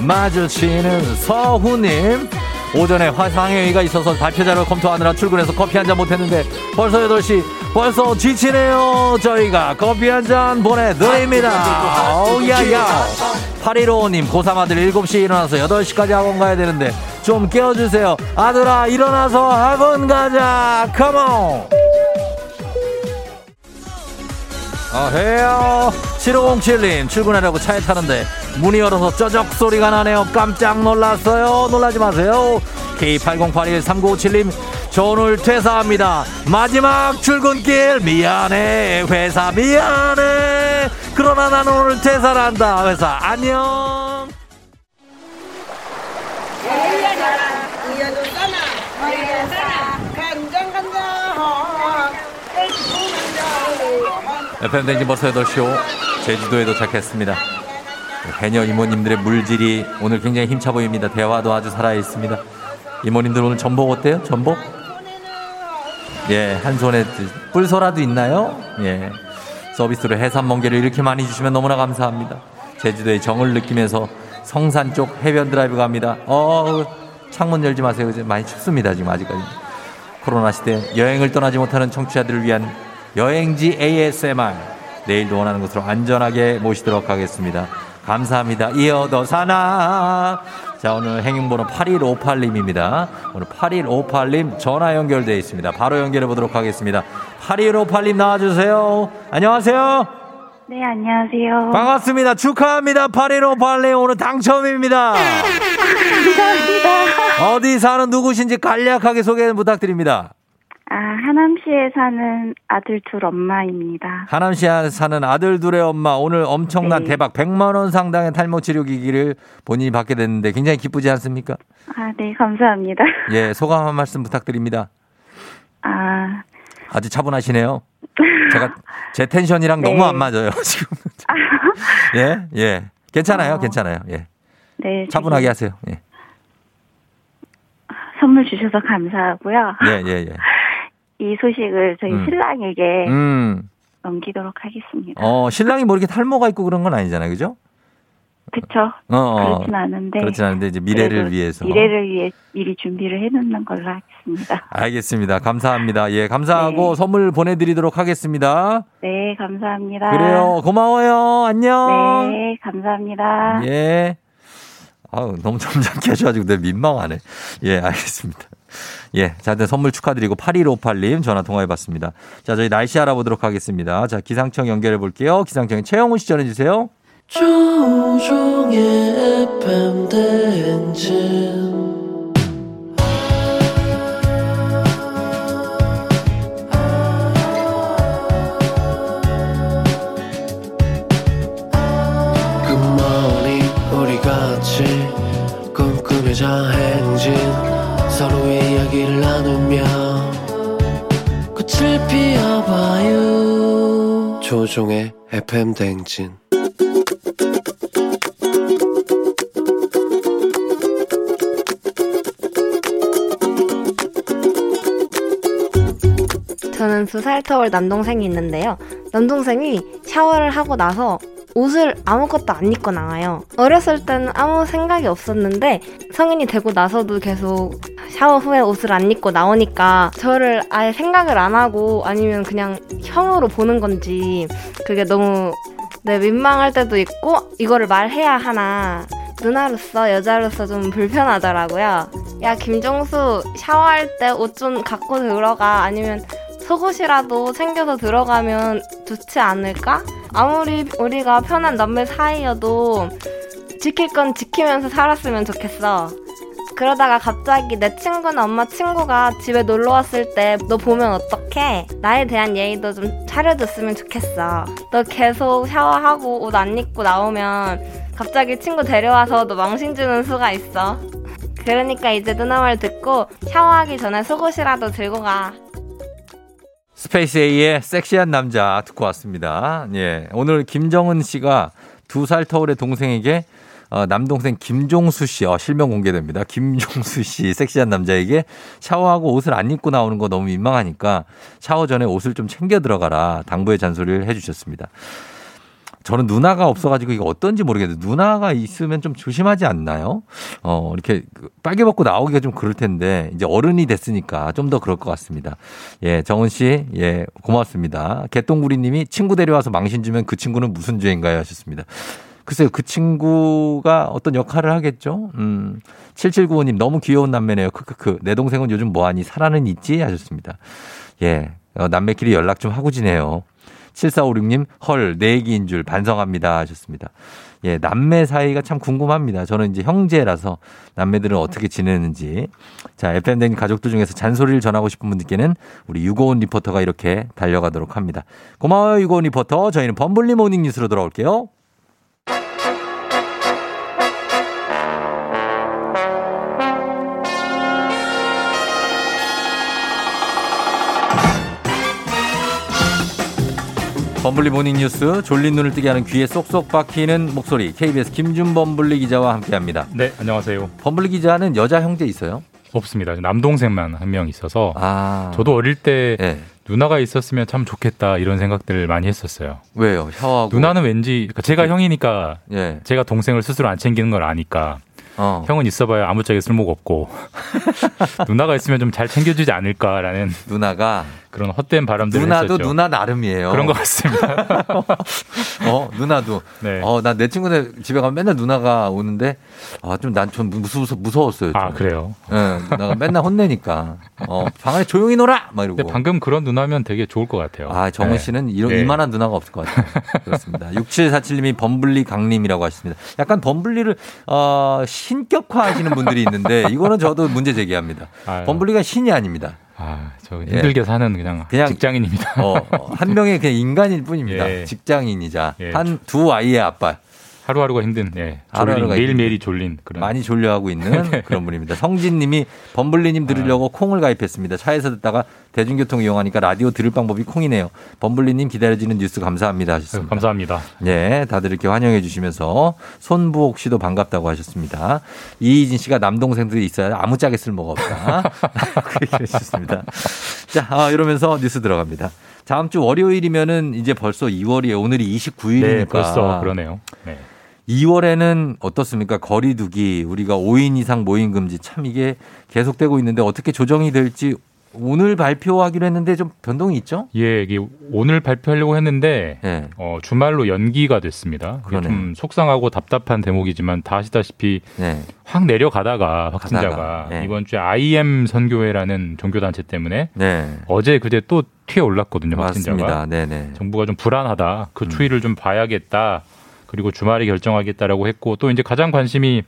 마주치는 서훈님 오전에 화상회의가 있어서 발표자료 검토하느라 출근해서 커피 한 잔 못했는데 벌써 8시. 벌써 지치네요 저희가. 커피 한 잔 보내드립니다. 오야야. 8155님 고3 아들 7시에 일어나서 8시까지 학원 가야 되는데 좀 깨워주세요. 아들아 일어나서 학원 가자. 컴온 어해요. 7507님 출근하려고 차에 타는데 문이 열어서 쩌적 소리가 나네요. 깜짝 놀랐어요. 놀라지 마세요. K80813957님 저 오늘 퇴사합니다. 마지막 출근길 미안해. 회사 미안해. 그러나 나는 오늘 퇴사를 한다. 회사 안녕. FM 댕진 버스 8쇼 제주도에 도착했습니다. 해녀 이모님들의 물질이 오늘 굉장히 힘차 보입니다. 대화도 아주 살아있습니다. 이모님들 오늘 전복 어때요? 전복? 예, 한 손에 뿔소라도 있나요? 예. 서비스로 해산 멍게를 이렇게 많이 주시면 너무나 감사합니다. 제주도의 정을 느끼면서 성산 쪽 해변 드라이브 갑니다. 어, 창문 열지 마세요. 이제 많이 춥습니다. 지금 아직까지. 코로나 시대 여행을 떠나지 못하는 청취자들을 위한 여행지 ASMR 내일도 원하는 곳으로 안전하게 모시도록 하겠습니다. 감사합니다. 이어도 사나. 자, 오늘 행운번호 8158님입니다. 오늘 8158님 전화 연결되어 있습니다. 바로 연결해 보도록 하겠습니다. 8158님 나와주세요. 안녕하세요. 네, 안녕하세요. 반갑습니다. 축하합니다. 8158님 오늘 당첨입니다. 감사합니다. 어디 사는 누구신지 간략하게 소개 부탁드립니다. 아, 하남시에 사는 아들 둘 엄마입니다. 하남시에 사는 아들 둘의 엄마 오늘 엄청난 네. 대박 100만 원 상당의 탈모 치료 기기를 본인이 받게 됐는데 굉장히 기쁘지 않습니까? 아, 네, 감사합니다. 예, 소감 한 말씀 부탁드립니다. 아, 아주 차분하시네요. 제가 제 텐션이랑 네. 너무 안 맞아요, 지금. 예, 예. 괜찮아요, 어. 괜찮아요. 예. 네. 차분하게 하세요. 예. 선물 주셔서 감사하고요. 예, 예, 예. 이 소식을 저희 음. 신랑에게 음. 넘기도록 하겠습니다. 어, 신랑이 뭐 이렇게 탈모가 있고 그런 건 아니잖아요. 그죠? 그쵸? 어, 어. 그렇진 않은데. 그렇진 않은데 이제 미래를 위해서. 미래를 위해 미리 준비를 해놓는 걸로 하겠습니다. 알겠습니다. 감사합니다. 예, 감사하고 선물 보내드리도록 하겠습니다. 네, 감사합니다. 그래요. 고마워요. 안녕. 네, 감사합니다. 예. 아우, 너무 점잖게 하셔가지고 내 민망하네. 예, 알겠습니다. 예. 자, 일단 선물 축하드리고 8158님 전화 통화해봤습니다. 자, 저희 날씨 알아보도록 하겠습니다. 자, 기상청 연결해 볼게요. 기상청에 최영훈 씨 전해주세요. 조종의 FM 대행진 조종의 FM 대행진 저는 두 살 터울 남동생이 있는데요. 남동생이 샤워를 하고 나서 옷을 아무것도 안 입고 나와요. 어렸을 때는 아무 생각이 없었는데 성인이 되고 나서도 계속 샤워 후에 옷을 안 입고 나오니까 저를 아예 생각을 안 하고 아니면 그냥 형으로 보는 건지 그게 너무 네, 민망할 때도 있고 이거를 말해야 하나 누나로서 여자로서 좀 불편하더라고요. 야 김정수 샤워할 때 옷 좀 갖고 들어가 아니면 속옷이라도 챙겨서 들어가면 좋지 않을까? 아무리 우리가 편한 남매 사이여도 지킬 건 지키면서 살았으면 좋겠어. 그러다가 갑자기 내 친구나 엄마 친구가 집에 놀러 왔을 때 너 보면 어떡해? 나에 대한 예의도 좀 차려줬으면 좋겠어. 너 계속 샤워하고 옷 안 입고 나오면 갑자기 친구 데려와서 너 망신 주는 수가 있어. 그러니까 이제 누나 말 듣고 샤워하기 전에 속옷이라도 들고 가. 스페이스 A의 섹시한 남자 듣고 왔습니다. 예. 오늘 김정은 씨가 두 살 터울의 동생에게 어, 남동생 김종수 씨, 어, 실명 공개됩니다. 김종수 씨, 섹시한 남자에게 샤워하고 옷을 안 입고 나오는 거 너무 민망하니까 샤워 전에 옷을 좀 챙겨 들어가라. 당부의 잔소리를 해주셨습니다. 저는 누나가 없어가지고 이거 어떤지 모르겠는데 누나가 있으면 좀 조심하지 않나요? 어, 이렇게 빨개 벗고 나오기가 좀 그럴 텐데 이제 어른이 됐으니까 좀 더 그럴 것 같습니다. 예, 정은 씨, 예, 고맙습니다. 개똥구리 님이 친구 데려와서 망신 주면 그 친구는 무슨 죄인가요? 하셨습니다. 글쎄요, 그 친구가 어떤 역할을 하겠죠? 음, 7795님, 너무 귀여운 남매네요. 크크크. 내 동생은 요즘 뭐하니? 살아는 있지? 하셨습니다. 예, 어, 남매끼리 연락 좀 하고 지내요. 7456님, 헐, 내 얘기인 줄 반성합니다. 하셨습니다. 예, 남매 사이가 참 궁금합니다. 저는 이제 형제라서 남매들은 어떻게 지내는지. 자, FM댕 가족들 중에서 잔소리를 전하고 싶은 분들께는 우리 유고원 리포터가 이렇게 달려가도록 합니다. 고마워요, 유고원 리포터. 저희는 범블리 모닝 뉴스로 돌아올게요. 범블리 모닝 뉴스 졸린 눈을 뜨게 하는 귀에 쏙쏙 박히는 목소리 KBS 김준 범블리 기자와 함께합니다. 네, 안녕하세요. 범블리 기자는 여자 형제 있어요? 없습니다. 남동생만 한 명 있어서 아. 저도 어릴 때 네. 누나가 있었으면 참 좋겠다 이런 생각들을 많이 했었어요. 왜요? 샤워하고 누나는 왠지 그러니까 제가 형이니까 예. 제가 동생을 스스로 안 챙기는 걸 아니까 어. 형은 있어봐야 아무짝에 쓸모가 없고 누나가 있으면 좀 잘 챙겨주지 않을까라는 누나가 그런 헛된 바람들을 누나도 했었죠. 누나 나름이에요. 그런 것 같습니다. 어, 누나도. 네. 어, 나 내 친구들 집에 가면 맨날 누나가 오는데, 아, 좀 난 좀 무서워, 무서웠어요. 좀. 아 그래요. 예, 누나가 맨날 혼내니까. 어, 방 안에 조용히 놀아! 막 이러고. 방금 그런 누나면 되게 좋을 것 같아요. 아, 정은 네. 씨는 이런, 네. 이만한 누나가 없을 것 같아요. 그렇습니다. 6747님이 범블리 강림이라고 하셨습니다. 약간 범블리를, 어, 신격화 하시는 분들이 있는데, 이거는 저도 문제 제기합니다. 아유. 범블리가 신이 아닙니다. 아, 저 힘들게 사는 그냥, 그냥 직장인입니다. 어, 어, 한 명의 그냥 인간일 뿐입니다. 예. 직장인이자 예. 한두 아이의 아빠. 하루하루가 힘든, 예. 졸린, 하루하루가 매일매일이 졸린 그런. 많이 졸려하고 있는 그런 분입니다. 성진님이 범블리님 들으려고 아. 콩을 가입했습니다. 차에서 듣다가 대중교통 이용하니까 라디오 들을 방법이 콩이네요. 범블리님 기다려지는 뉴스 감사합니다 하셨습니다. 감사합니다. 네, 다들 이렇게 환영해 주시면서 손부옥 씨도 반갑다고 하셨습니다. 이희진 씨가 남동생들이 있어야 아무짝에 쓸모가 없다. 그렇게 해주셨습니다. 자, 아, 이러면서 뉴스 들어갑니다. 다음 주 월요일이면은 이제 벌써 2월이에요. 오늘이 29일이니까. 네, 벌써 그러네요. 네. 2월에는 어떻습니까? 거리두기 우리가 5인 이상 모임 금지 참 이게 계속되고 있는데 어떻게 조정이 될지 오늘 발표하기로 했는데 좀 변동이 있죠? 예, 이게 오늘 발표하려고 했는데 네. 어, 주말로 연기가 됐습니다. 좀 속상하고 답답한 대목이지만 다 아시다시피 네. 확 내려가다가 확진자가 가다가, 네. 이번 주에 IM 선교회라는 종교단체 때문에 네. 어제 그제 또 튀어 올랐거든요. 확진자가. 맞습니다. 네네. 정부가 좀 불안하다. 그 음. 추이를 좀 봐야겠다. 그리고 주말에 결정하겠다라고 했고 또 이제 가장 관심이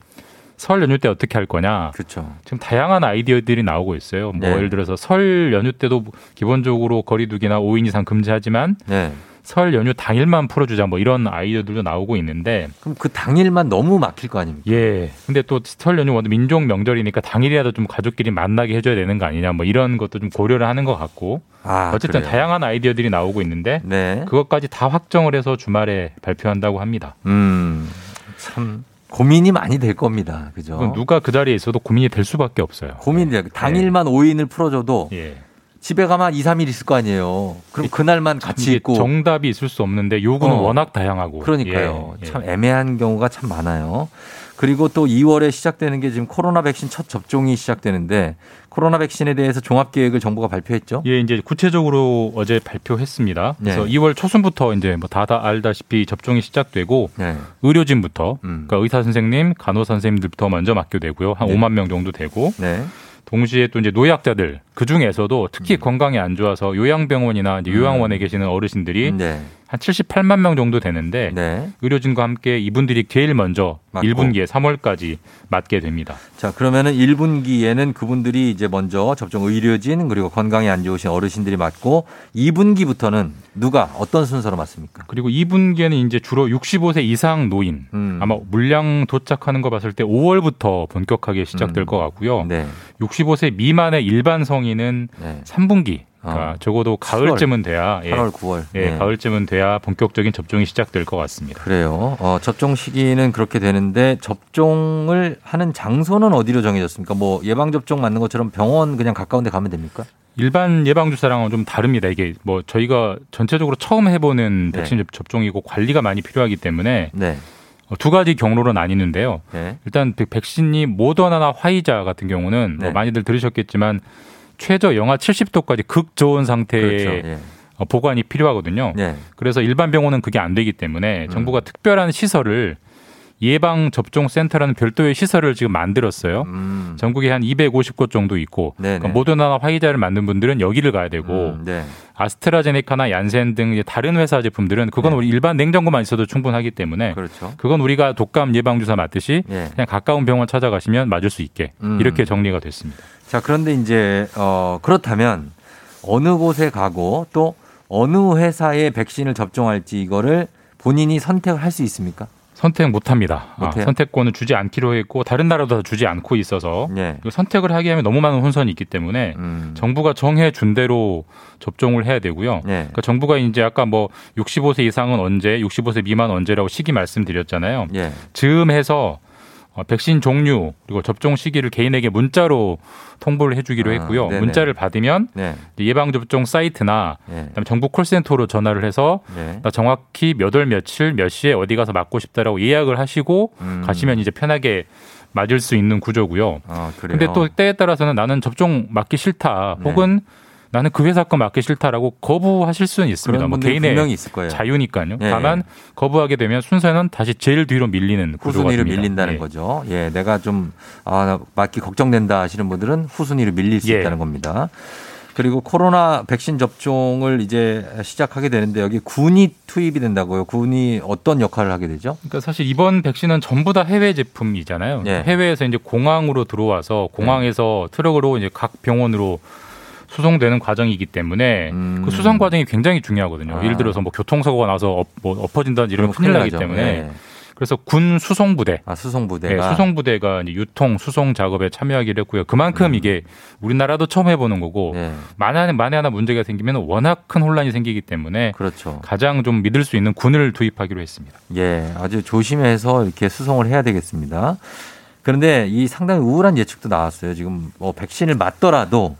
설 연휴 때 어떻게 할 거냐. 그렇죠. 지금 다양한 아이디어들이 나오고 있어요. 뭐 네. 예를 들어서 설 연휴 때도 기본적으로 거리두기나 5인 이상 금지하지만 네. 설 연휴 당일만 풀어주자 뭐 이런 아이디어들도 나오고 있는데 그럼 그 당일만 너무 막힐 거 아닙니까? 예. 근데 또 설 연휴 워낙 민족 명절이니까 당일이라도 좀 가족끼리 만나게 해줘야 되는 거 아니냐 뭐 이런 것도 좀 고려를 하는 것 같고 아, 어쨌든 그래요? 다양한 아이디어들이 나오고 있는데 네. 그것까지 다 확정을 해서 주말에 발표한다고 합니다. 음, 참 고민이 많이 될 겁니다. 그죠? 누가 그 자리에 있어도 고민이 될 수밖에 없어요. 고민이 당일만 5인을 풀어줘도 예. 집에 가면 한 2, 3일 있을 거 아니에요. 그럼 그날만 같이 있고 정답이 있을 수 없는데 요구는 어. 워낙 다양하고 그러니까요. 예, 예. 참 애매한 경우가 참 많아요. 그리고 또 2월에 시작되는 게 지금 코로나 백신 첫 접종이 시작되는데 코로나 백신에 대해서 종합 계획을 정부가 발표했죠. 예, 이제 구체적으로 어제 발표했습니다. 그래서 네. 2월 초순부터 이제 뭐 다다 알다시피 접종이 시작되고 네. 의료진부터 음. 그러니까 의사 선생님, 간호사 선생님들부터 먼저 맡겨 되고요. 한 네. 5만 명 정도 되고 네. 동시에 또 이제 노약자들 그 중에서도 음. 특히 건강이 안 좋아서 요양병원이나 이제 요양원에 계시는 어르신들이 네. 한 78만 명 정도 되는데 네. 의료진과 함께 이분들이 제일 먼저 맞고. 1분기에 3월까지 맞게 됩니다. 자, 그러면은 1분기에는 그분들이 이제 먼저 접종 의료진 그리고 건강이 안 좋으신 어르신들이 맞고 2분기부터는 누가 어떤 순서로 맞습니까? 그리고 2분기에는 이제 주로 65세 이상 노인 음. 아마 물량 도착하는 거 봤을 때 5월부터 본격하게 시작될 음. 것 같고요. 네. 65세 미만의 일반 성인은 네. 3분기 그러니까 어. 적어도 가을쯤은 돼야 예, 8월, 9월. 예, 네. 가을쯤은 돼야 본격적인 접종이 시작될 것 같습니다. 그래요. 어, 접종 시기는 그렇게 되는데 접종을 하는 장소는 어디로 정해졌습니까? 뭐 예방 접종 맞는 것처럼 병원 그냥 가까운 데 가면 됩니까? 일반 예방 주사랑은 좀 다릅니다. 이게 뭐 저희가 전체적으로 처음 해보는 네. 백신 접종이고 관리가 많이 필요하기 때문에 네. 어, 두 가지 경로로 나뉘는데요. 네. 일단 백- 백신이 모더나나 화이자 같은 경우는 뭐 네. 많이들 들으셨겠지만 최저 영하 70도까지 극 저온 상태의 그렇죠. 예. 어, 보관이 필요하거든요. 네. 그래서 일반 병원은 그게 안 되기 때문에 음. 정부가 특별한 시설을 예방 접종 센터라는 별도의 시설을 지금 만들었어요. 음. 전국에 한 250곳 정도 있고. 그러니까 모더나나 화이자를 만든 분들은 여기를 가야 되고 음, 네. 아스트라제네카나 얀센 등 다른 회사 제품들은 그건 네. 우리 일반 냉장고만 있어도 충분하기 때문에 그렇죠. 그건 우리가 독감 예방 주사 맞듯이 예. 그냥 가까운 병원 찾아가시면 맞을 수 있게 음. 이렇게 정리가 됐습니다. 자, 그런데 이제 어 그렇다면 어느 곳에 가고 또 어느 회사에 백신을 접종할지 이거를 본인이 선택할 수 있습니까? 선택 못 합니다. 아? 선택권을 주지 않기로 했고 다른 나라도 다 주지 않고 있어서 네. 이거 선택을 하게 하면 너무 많은 혼선이 있기 때문에 음. 정부가 정해 준 대로 접종을 해야 되고요. 네. 그러니까 정부가 이제 아까 뭐 65세 이상은 언제, 65세 미만 언제라고 시기 말씀드렸잖아요. 예. 즈음해서 어, 백신 종류 그리고 접종 시기를 개인에게 문자로 통보를 해주기로 아, 했고요. 네네. 문자를 받으면 네. 예방 접종 사이트나 네. 그다음에 정부 콜센터로 전화를 해서 네. 나 정확히 몇 월 며칠 몇 시에 어디 가서 맞고 싶다라고 예약을 하시고 음. 가시면 이제 편하게 맞을 수 있는 구조고요. 아, 그래요. 근데 또 때에 따라서는 나는 접종 맞기 싫다. 네. 혹은 나는 그 회사 거 맞기 싫다라고 거부하실 수는 있습니다. 뭐 개인의. 자유니까요. 예, 다만 거부하게 되면 순서는 다시 제일 뒤로 밀리는 구조가 후순위로 됩니다. 밀린다는 예. 거죠. 예, 내가 좀, 아, 나 맞기 걱정된다 하시는 분들은 후순위로 밀릴 수 예. 있다는 겁니다. 그리고 코로나 백신 접종을 이제 시작하게 되는데 여기 군이 투입이 된다고요. 군이 어떤 역할을 하게 되죠? 그러니까 사실 이번 백신은 전부 다 해외 제품이잖아요. 예. 해외에서 이제 공항으로 들어와서 공항에서 트럭으로 이제 각 병원으로 수송되는 과정이기 때문에 그 수송 과정이 굉장히 중요하거든요. 음. 아. 예를 들어서 뭐 교통사고가 나서 엎, 뭐 엎어진다든지 이러면 큰일 나기 나죠. 때문에 예. 그래서 군 수송부대 아, 수송부대가. 네, 수송부대가 유통 수송 작업에 참여하기로 했고요. 그만큼 음. 이게 우리나라도 처음 해보는 거고 예. 만에 만에 하나 문제가 생기면 워낙 큰 혼란이 생기기 때문에 그렇죠. 가장 좀 믿을 수 있는 군을 투입하기로 했습니다. 예, 아주 조심해서 이렇게 수송을 해야 되겠습니다. 그런데 이 상당히 우울한 예측도 나왔어요. 지금 뭐 백신을 맞더라도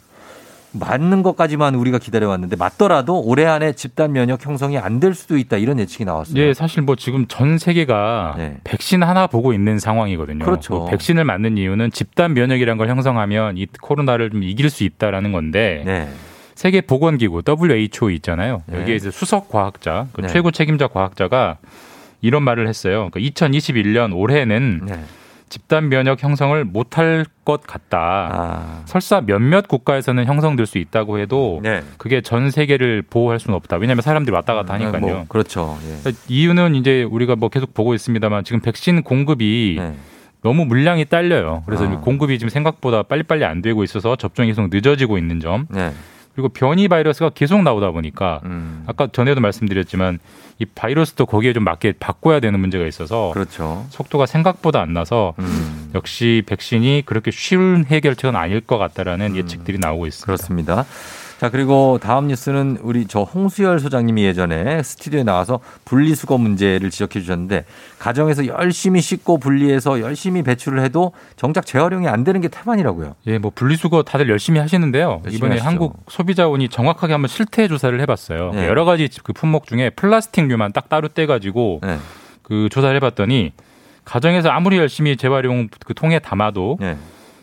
맞는 것까지만 우리가 기다려왔는데 맞더라도 올해 안에 집단 면역 형성이 안 될 수도 있다 이런 예측이 나왔어요. 예, 사실 뭐 지금 전 세계가 백신 하나 보고 있는 상황이거든요. 네. 그렇죠. 뭐 백신을 맞는 이유는 집단 면역이라는 걸 형성하면 이 코로나를 좀 이길 수 있다라는 건데 네. 세계 보건기구 WHO 있잖아요. 네. 여기에 이제 수석 과학자, 그 네. 최고 책임자 과학자가 이런 말을 했어요. 그러니까 2021년 올해는 네. 집단 면역 형성을 못할 것 같다. 아. 설사 몇몇 국가에서는 형성될 수 있다고 해도 네. 그게 전 세계를 보호할 수는 없다. 왜냐하면 사람들이 왔다 갔다 하니까요. 뭐, 그렇죠. 예. 이유는 이제 우리가 뭐 계속 보고 있습니다만 지금 백신 공급이 너무 물량이 딸려요. 그래서 네. 아. 공급이 지금 생각보다 빨리빨리 안 되고 있어서 접종이 계속 늦어지고 있는 점. 네. 그리고 변이 바이러스가 계속 나오다 보니까 음. 아까 전에도 말씀드렸지만 이 바이러스도 거기에 좀 맞게 바꿔야 되는 문제가 있어서 그렇죠. 속도가 생각보다 안 나서 음. 역시 백신이 그렇게 쉬운 해결책은 아닐 것 같다라는 예측들이 나오고 있습니다. 그렇습니다. 자, 그리고 다음 뉴스는 우리 저 홍수열 소장님이 예전에 스튜디오에 나와서 분리수거 문제를 지적해 주셨는데 가정에서 열심히 씻고 분리해서 열심히 배출을 해도 정작 재활용이 안 되는 게 태반이라고요. 예, 뭐 분리수거 다들 열심히 하시는데요. 열심히 이번에 하시죠. 한국 소비자원이 정확하게 한번 실태 조사를 해 봤어요. 네. 여러 가지 그 품목 중에 플라스틱류만 딱 따로 떼 가지고 네. 그 조사를 해 봤더니 가정에서 아무리 열심히 재활용 그 통에 담아도 네.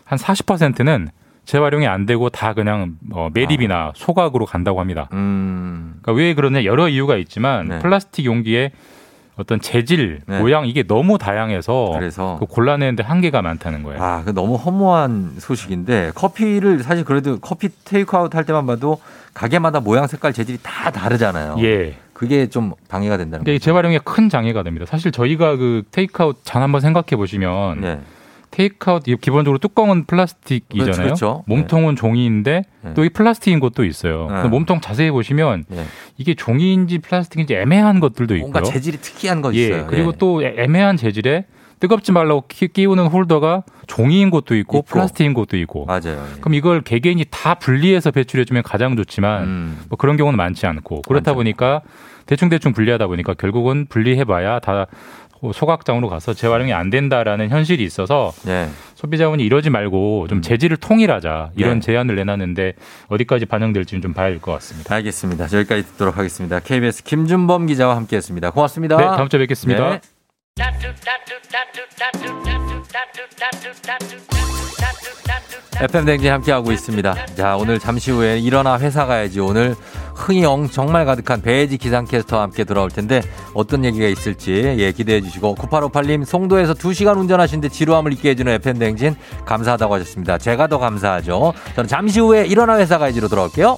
한 40%는 재활용이 안 되고 다 그냥 어, 매립이나 소각으로 간다고 합니다. 아. 음. 그러니까 왜 그러냐 여러 이유가 있지만 네. 플라스틱 용기에 어떤 재질, 네. 모양 이게 너무 다양해서 그래서 그 골라내는데 한계가 많다는 거예요. 아, 그 너무 허무한 소식인데 커피를 사실 그래도 커피 테이크아웃 할 때만 봐도 가게마다 모양 색깔 재질이 다 다르잖아요. 예. 그게 좀 방해가 된다는 근데 이 재활용에 큰 장애가 됩니다. 사실 저희가 그 테이크아웃 잔 한번 생각해 보시면 네. 테이크아웃 이 기본적으로 뚜껑은 플라스틱이잖아요. 그렇죠, 그렇죠. 몸통은 종이인데 네. 또이 플라스틱인 것도 있어요. 네. 몸통 자세히 보시면 네. 이게 종이인지 플라스틱인지 애매한 것들도 있고요. 뭔가 재질이 특이한 거 예, 있어요. 그리고 예. 또 애매한 재질에 뜨겁지 말라고 끼- 끼우는 홀더가 종이인 것도 있고, 있고. 플라스틱인 것도 있고. 맞아요. 예. 그럼 이걸 개개인이 다 분리해서 배출해주면 가장 좋지만 음. 뭐 그런 경우는 많지 않고 그렇다 보니까 대충 대충 분리하다 보니까 결국은 분리해봐야 다 소각장으로 가서 재활용이 안 된다라는 현실이 있어서 네. 소비자원이 이러지 말고 좀 재질을 통일하자 이런 네. 제안을 내놨는데 어디까지 반영될지는 좀 봐야 할 것 같습니다. 알겠습니다. 여기까지 듣도록 하겠습니다. KBS 김준범 기자와 함께했습니다. 고맙습니다. 네, 다음 주에 뵙겠습니다. 네. FM 댕진 함께하고 있습니다. 자, 오늘 잠시 후에 일어나 회사 가야지. 오늘 흥이 영 정말 가득한 배지 기상캐스터와 함께 돌아올 텐데 어떤 얘기가 있을지 예, 기대해 주시고 9858님 송도에서 2시간 운전하시는데 지루함을 잊게 해주는 FM 댕진 감사하다고 하셨습니다. 제가 더 감사하죠. 저는 잠시 후에 일어나 회사 가야지로 돌아올게요.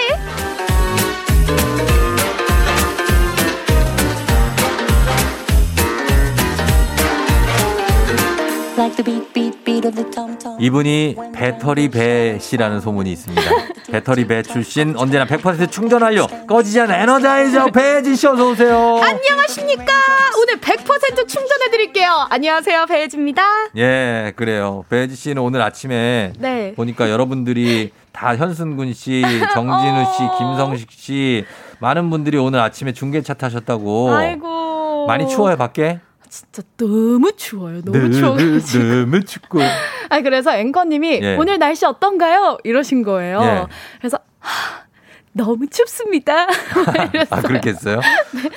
이분이 배터리 배 씨라는 소문이 있습니다. 배터리 배 출신 언제나 100% 충전 완료 꺼지지 않는 에너자이저 배지 씨 어서 오세요. 안녕하십니까. 오늘 100% 충전해 드릴게요. 안녕하세요. 배혜지입니다. 예, 그래요. 배지 씨는 오늘 아침에 네. 보니까 여러분들이 다 현순군 씨, 정진우 씨, 어. 김성식 씨 많은 분들이 오늘 아침에 중계차 타셨다고. 아이고. 많이 추워요 밖에? 진짜 너무 추워요. 너무 네, 추워가지고. 네, 너무 춥고. 아, 그래서 앵커님이 예. 오늘 날씨 어떤가요? 이러신 거예요. 예. 그래서 하, 너무 춥습니다. 아 그렇겠어요?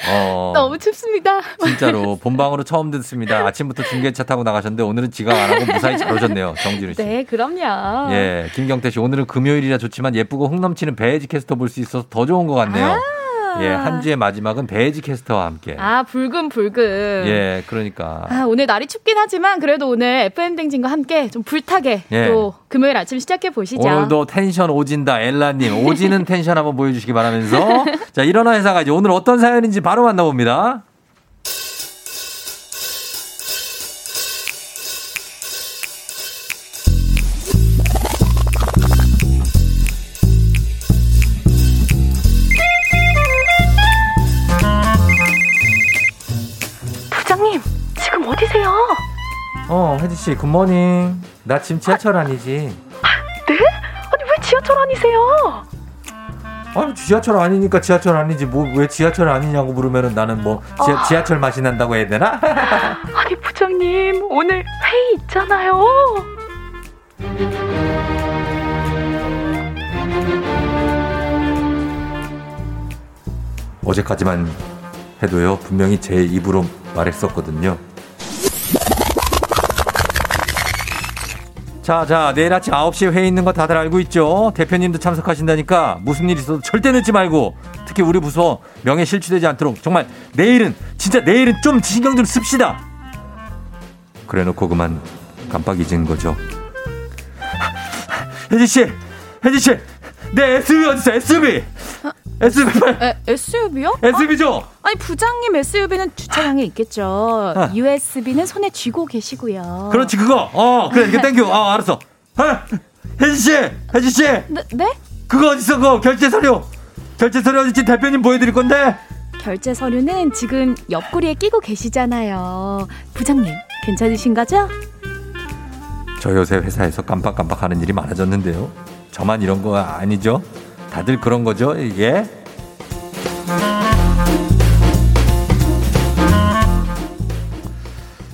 어. 네. 너무 춥습니다. 진짜로 본방으로 처음 듣습니다. 아침부터 중계차 타고 나가셨는데 오늘은 지각 안 하고 무사히 잘 오셨네요. 정진우 씨. 네, 그럼요. 예, 김경태 씨 오늘은 금요일이라 좋지만 예쁘고 흥 넘치는 배혜지 캐스터 볼 수 있어서 더 좋은 것 같네요. 예, 한 주의 마지막은 배혜지 캐스터와 함께. 아, 붉은 붉은. 예, 그러니까. 아, 오늘 날이 춥긴 하지만 그래도 오늘 FM 댕진과 함께 좀 불타게 예. 또 금요일 아침 시작해 보시죠. 오늘도 텐션 오진다 엘라님 오지는 텐션 한번 보여주시기 바라면서 자 일어나 회사가 이제 오늘 어떤 사연인지 바로 만나봅니다. 씨 굿모닝. 나 지금 지하철 아 니지? 네? 아니 왜 지하철 아니세요? 아 지하철 아니니까 지하철 아니지 뭐 왜 지하철 아니냐고 물으면은 나는 뭐 지하, 아. 지하철 맛이 난다고 해야 되나? 아니 부장님 오늘 회의 있잖아요. 어제까지만 해도요 분명히 제 입으로 말했었거든요. 자, 자, 내일 아침 9시에 회의 있는 거 다들 알고 있죠? 대표님도 참석하신다니까 무슨 일 있어도 절대 늦지 말고 특히 우리 부서 명예 실추되지 않도록 정말 내일은 진짜 내일은 좀 신경 좀 씁시다. 그래 놓고 그만 깜빡 잊은 거죠. 혜지 씨, 혜지 씨, 내 SUV 어디 있어? SUV, SUV. 에, SUV요? SUV죠? 아니 부장님 SUV는 주차장에 있겠죠. 아. USB는 손에 쥐고 계시고요. 그렇지 그거. 어, 그래 이거 thank you. 어, 알았어. 아, 혜지 씨, 혜지 씨, 네? 네? 그거 어디 있어? 그거 결제 서류. 결제 서류 어디 있지? 대표님 보여드릴 건데. 결제 서류는 지금 옆구리에 끼고 계시잖아요. 부장님 괜찮으신 거죠? 저 요새 회사에서 깜빡깜빡하는 일이 많아졌는데요. 저만 이런 거 아니죠? 다들 그런 거죠, 이게?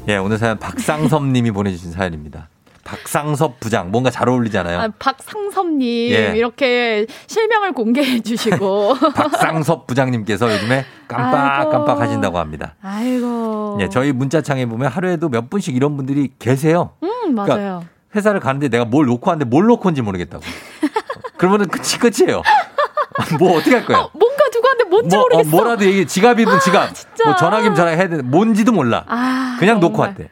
예, 오늘 사연 박상섭 님이 보내주신 사연입니다. 박상섭 부장 뭔가 잘 어울리잖아요. 아, 박상섭님 예. 이렇게 실명을 공개해 주시고. 박상섭 부장님께서 요즘에 깜빡깜빡 하신다고 합니다. 아이고. 예, 저희 문자창에 보면 하루에도 몇 분씩 이런 분들이 계세요. 음 맞아요. 그러니까 회사를 가는데 내가 뭘 놓고 왔는데 뭘 놓고 온지 모르겠다고. 그러면은 끝이 끝이에요. 뭐 어떻게 할 거야? 뭔가 두고 왔는데 뭔지 뭐, 어, 모르겠어. 뭐라도 얘기 지갑이든 지갑. 진짜. 뭐 전화기면 전화해야 돼. 뭔지도 몰라. 아, 그냥 놓고 정말. 왔대.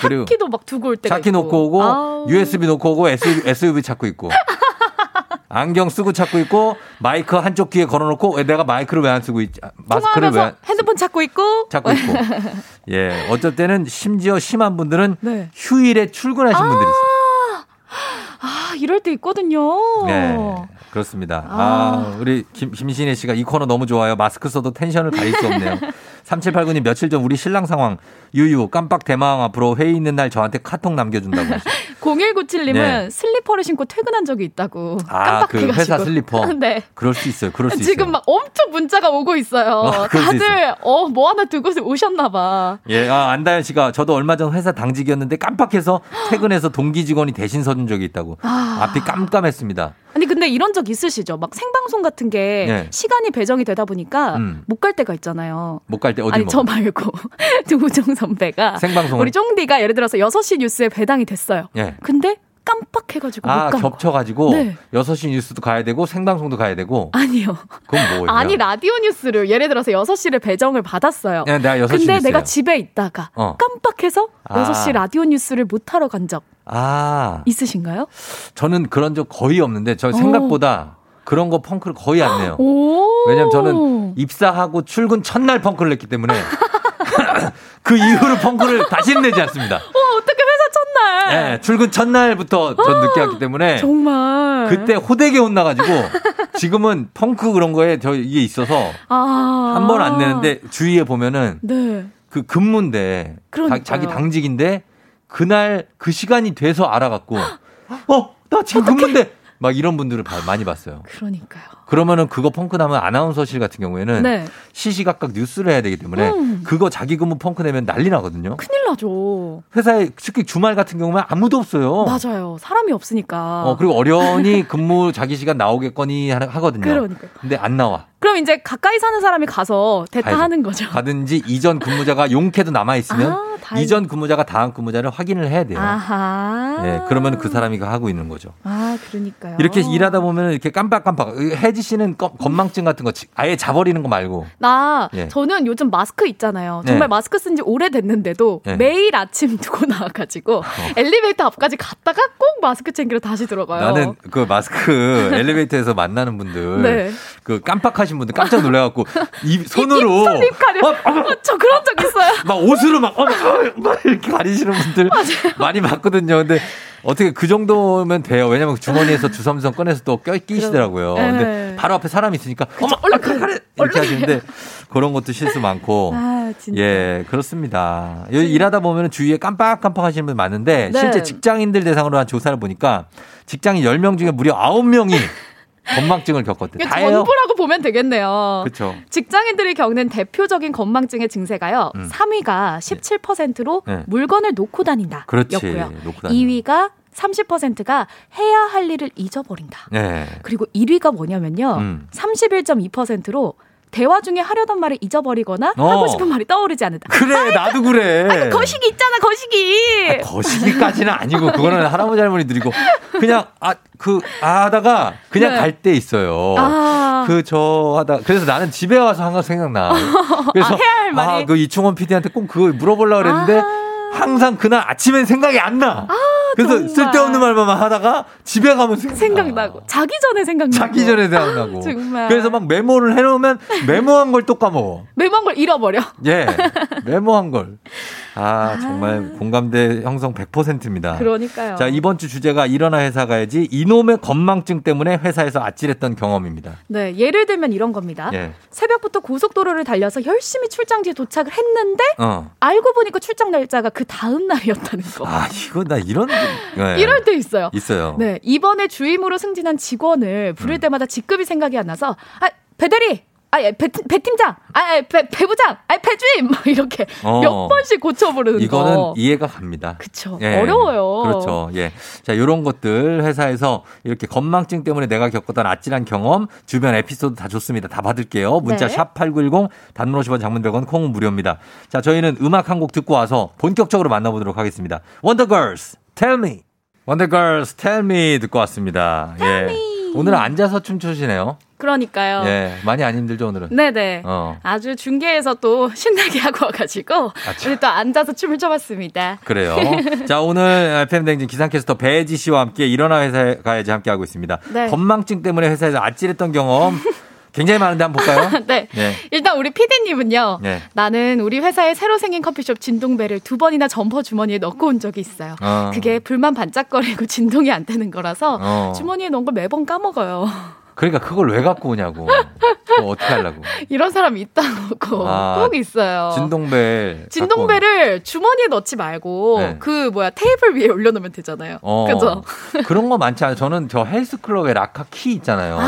그리고 차키도 막 두고 올 때가 차키 있고. 놓고 오고 아우. USB 놓고 오고 SUV, SUV 찾고 있고. 안경 쓰고 찾고 있고 마이크 한쪽 귀에 걸어놓고 왜 내가 마이크를 왜 안 쓰고 있지? 아, 마스크를 왜 안- 핸드폰 찾고 있고. 찾고 있고. 예, 어쩔 때는 심지어 심한 분들은 네. 휴일에 출근하신 분들이 있어요. 아 이럴 때 있거든요. 네. 그렇습니다. 아, 아. 우리 김, 김신혜 씨가 이 코너 너무 좋아요. 마스크 써도 텐션을 가릴 수 없네요. 3789님 며칠 전 우리 신랑 상황 유유 깜빡 대마왕 앞으로 회의 있는 날 저한테 카톡 남겨준다고 하시죠. 0197님은 네. 슬리퍼를 신고 퇴근한 적이 있다고. 아, 그 깜빡해가지고. 회사 슬리퍼. 네. 그럴 수 있어요. 그럴 수 지금 있어요. 막 엄청 문자가 오고 있어요. 어, 다들 어 뭐 하나 두고 오셨나 봐. 예, 아, 안다현 씨가 저도 얼마 전 회사 당직이었는데 깜빡해서 퇴근해서 동기 직원이 대신 서준 적이 있다고. 아. 앞이 깜깜했습니다. 아니 근데 이런 적 있으시죠? 막 생방송 같은 게 네. 시간이 배정이 되다 보니까 음. 못갈 때가 있잖아요. 못 갈때 어디 아니 뭐. 저 말고 두우정 선배가 생방송을? 우리 쫑디가 예를 들어서 6시 뉴스에 배당이 됐어요. 예. 근데 깜빡해가지고 아. 겹쳐가지고 네. 6시 뉴스도 가야 되고 생방송도 가야 되고. 아니요. 그건 뭐예요? 아니 라디오 뉴스를 예를 들어서 6시를 배정을 받았어요. 네, 내가 6시 근데 뉴스예요. 내가 집에 있다가 어. 깜빡해서 아. 6시 라디오 뉴스를 못 하러 간적 아, 있으신가요? 저는 그런 적 거의 없는데 저 생각보다 그런 거 펑크를 거의 안 내요. 오. 왜냐면 저는 입사하고 출근 첫날 펑크를 냈기 때문에 그 이후로 펑크를 다시는 내지 않습니다. 어, 어떻게 회사 첫날? 예, 출근 첫날부터 전 늦게 왔기 때문에 정말. 그때 호되게 혼나가지고 지금은 펑크 그런 거에 저 이게 있어서 아. 한번 안 내는데 주위에 보면은 네. 그 근무인데 그러니까요. 자, 기 당직인데 그날 그 시간이 돼서 알아갖고 어 나 지금 근무인데 막 이런 분들을 봐- 많이 봤어요. 그러니까요. 그러면은 그거 펑크 나면 아나운서실 같은 경우에는 네. 시시각각 뉴스를 해야 되기 때문에 음. 그거 자기 근무 펑크 내면 난리 나거든요. 큰일 나죠. 회사에 특히 주말 같은 경우는 아무도 없어요. 맞아요. 사람이 없으니까. 어, 그리고 어련히 근무 자기 시간 나오겠거니 하- 하거든요. 그러니까요. 근데 안 나와. 그럼 이제 가까이 사는 사람이 가서 대타 가야죠. 하는 거죠. 가든지 이전 근무자가 용케도 남아 있으면 아. 이전 근무자가 다음 근무자를 확인을 해야 돼요. 아하. 예, 그러면 그 사람이 하고 있는 거죠. 아, 그러니까요. 이렇게 일하다 보면 이렇게 깜빡깜빡. 혜지 씨는 껌- 건망증 같은 거 지- 아예 자버리는 거 말고. 나 예. 저는 요즘 마스크 있잖아요. 네. 정말 마스크 쓴 지 오래됐는데도 네. 매일 아침 두고 나와가지고 엘리베이터 앞까지 갔다가 꼭 마스크 챙기러 다시 들어가요. 나는 그 마스크 엘리베이터에서 만나는 분들 네. 그 깜빡하신 분들 깜짝 놀래갖고 이 손으로 입 가려. 어, 어, 저 그런 적 있어요. 막 옷으로 막, 어, 어, 막 이렇게 가리시는 분들 많이 봤거든요. 근데 어떻게 그 정도면 돼요. 왜냐면 주머니에서 주섬주섬 꺼내서 또 껴, 끼시더라고요. 네. 근데 바로 앞에 사람이 있으니까 어머, 얼른 가래, 가래 이렇게 하시는데 그런 것도 실수 많고. 아, 진짜. 예, 그렇습니다. 여기 일하다 보면 주위에 깜빡깜빡 하시는 분 많은데 네. 실제 직장인들 대상으로 한 조사를 보니까 직장인 10명 중에 무려 9명이 건망증을 겪었대. 이게 다예요. 전부라고 보면 되겠네요. 그렇죠. 직장인들이 겪는 대표적인 건망증의 증세가요. 음. 3위가 17%로 네. 물건을 놓고 다닌다. 그렇지. 였고요. 놓고 다니는 2위가 30%가 해야 할 일을 잊어버린다. 네. 그리고 1위가 뭐냐면요. 음. 31.2%로 대화 중에 하려던 말을 잊어버리거나 어. 하고 싶은 말이 떠오르지 않는다. 그래, 나도 그래. 아이고, 거시기 있잖아, 거시기. 거시기까지는 아니고 그거는 할아버지 할머니들이고 그냥 아그 하다가 그냥 네. 갈때 있어요. 아. 그저 하다 그래서 나는 집에 와서 항상 생각나. 그래서 아, 해야 할 말이? 아그 이충원 PD한테 꼭 그거 물어보려고 그랬는데 항상 그날 아침엔 생각이 안 나. 그래서 정말. 쓸데없는 말만 하다가 집에 가면 생각. 생각나고. 자기 전에 생각나고. 자기 전에 생각나고. 정말. 그래서 막 메모를 해놓으면 메모한 걸 또 까먹어. 메모한 걸 잃어버려. 예, 메모한 걸. 아, 정말 공감대 형성 100%입니다. 그러니까요. 자, 이번 주 주제가 일어나 회사 가야지 이놈의 건망증 때문에 회사에서 아찔했던 경험입니다. 네, 예를 들면 이런 겁니다. 예. 새벽부터 고속도로를 달려서 열심히 출장지에 도착을 했는데 어. 알고 보니까 출장 날짜가 그 다음 날이었다는 거. 아, 이거 나 이런 네. 이럴 때 있어요. 있어요. 네, 이번에 주임으로 승진한 직원을 부를 음. 때마다 직급이 생각이 안 나서 아, 배대리 아, 예, 배, 배 팀장, 아, 예, 배, 배부장, 아, 배주임, 막 이렇게 어. 몇 번씩 고쳐 부르는 이거는 거. 이해가 갑니다. 그쵸. 예. 어려워요. 그렇죠. 예. 자, 요런 것들 회사에서 이렇게 건망증 때문에 내가 겪었던 아찔한 경험, 주변 에피소드 다 좋습니다. 다 받을게요. 문자 네. 샵8910 단문 50원 장문 100원 콩은 무료입니다. 자, 저희는 음악 한 곡 듣고 와서 본격적으로 만나보도록 하겠습니다. 원더걸스 Tell Me. 원더걸스 Tell Me 듣고 왔습니다. 예. 오늘은 앉아서 춤추시네요. 그러니까요. 예. 많이 안 힘들죠, 오늘은? 네네. 어. 아주 중계에서 또 신나게 하고 와가지고 아차. 우리 또 앉아서 춤을 춰봤습니다. 그래요. 자, 오늘 FM댕진 기상캐스터 배지 씨와 함께 일어나 회사에 가야지 함께 하고 있습니다. 네. 건망증 때문에 회사에서 아찔했던 경험 굉장히 많은데 한번 볼까요? 네. 네. 일단 우리 피디님은요. 네. 나는 우리 회사에 새로 생긴 커피숍 진동배를 두 번이나 점퍼 주머니에 넣고 온 적이 있어요. 어. 그게 불만 반짝거리고 진동이 안 되는 거라서 어. 주머니에 넣은 걸 매번 까먹어요. 그러니까 그걸 왜 갖고 오냐고. 어떻게 하려고. 이런 사람이 있다고 아, 꼭 있어요. 진동벨. 진동배를 주머니에 넣지 말고 네. 그 뭐야 테이블 위에 올려놓으면 되잖아요. 어. 그죠? 그런 거 많지 않아요. 저는 저 헬스클럽의 라카 키 있잖아요.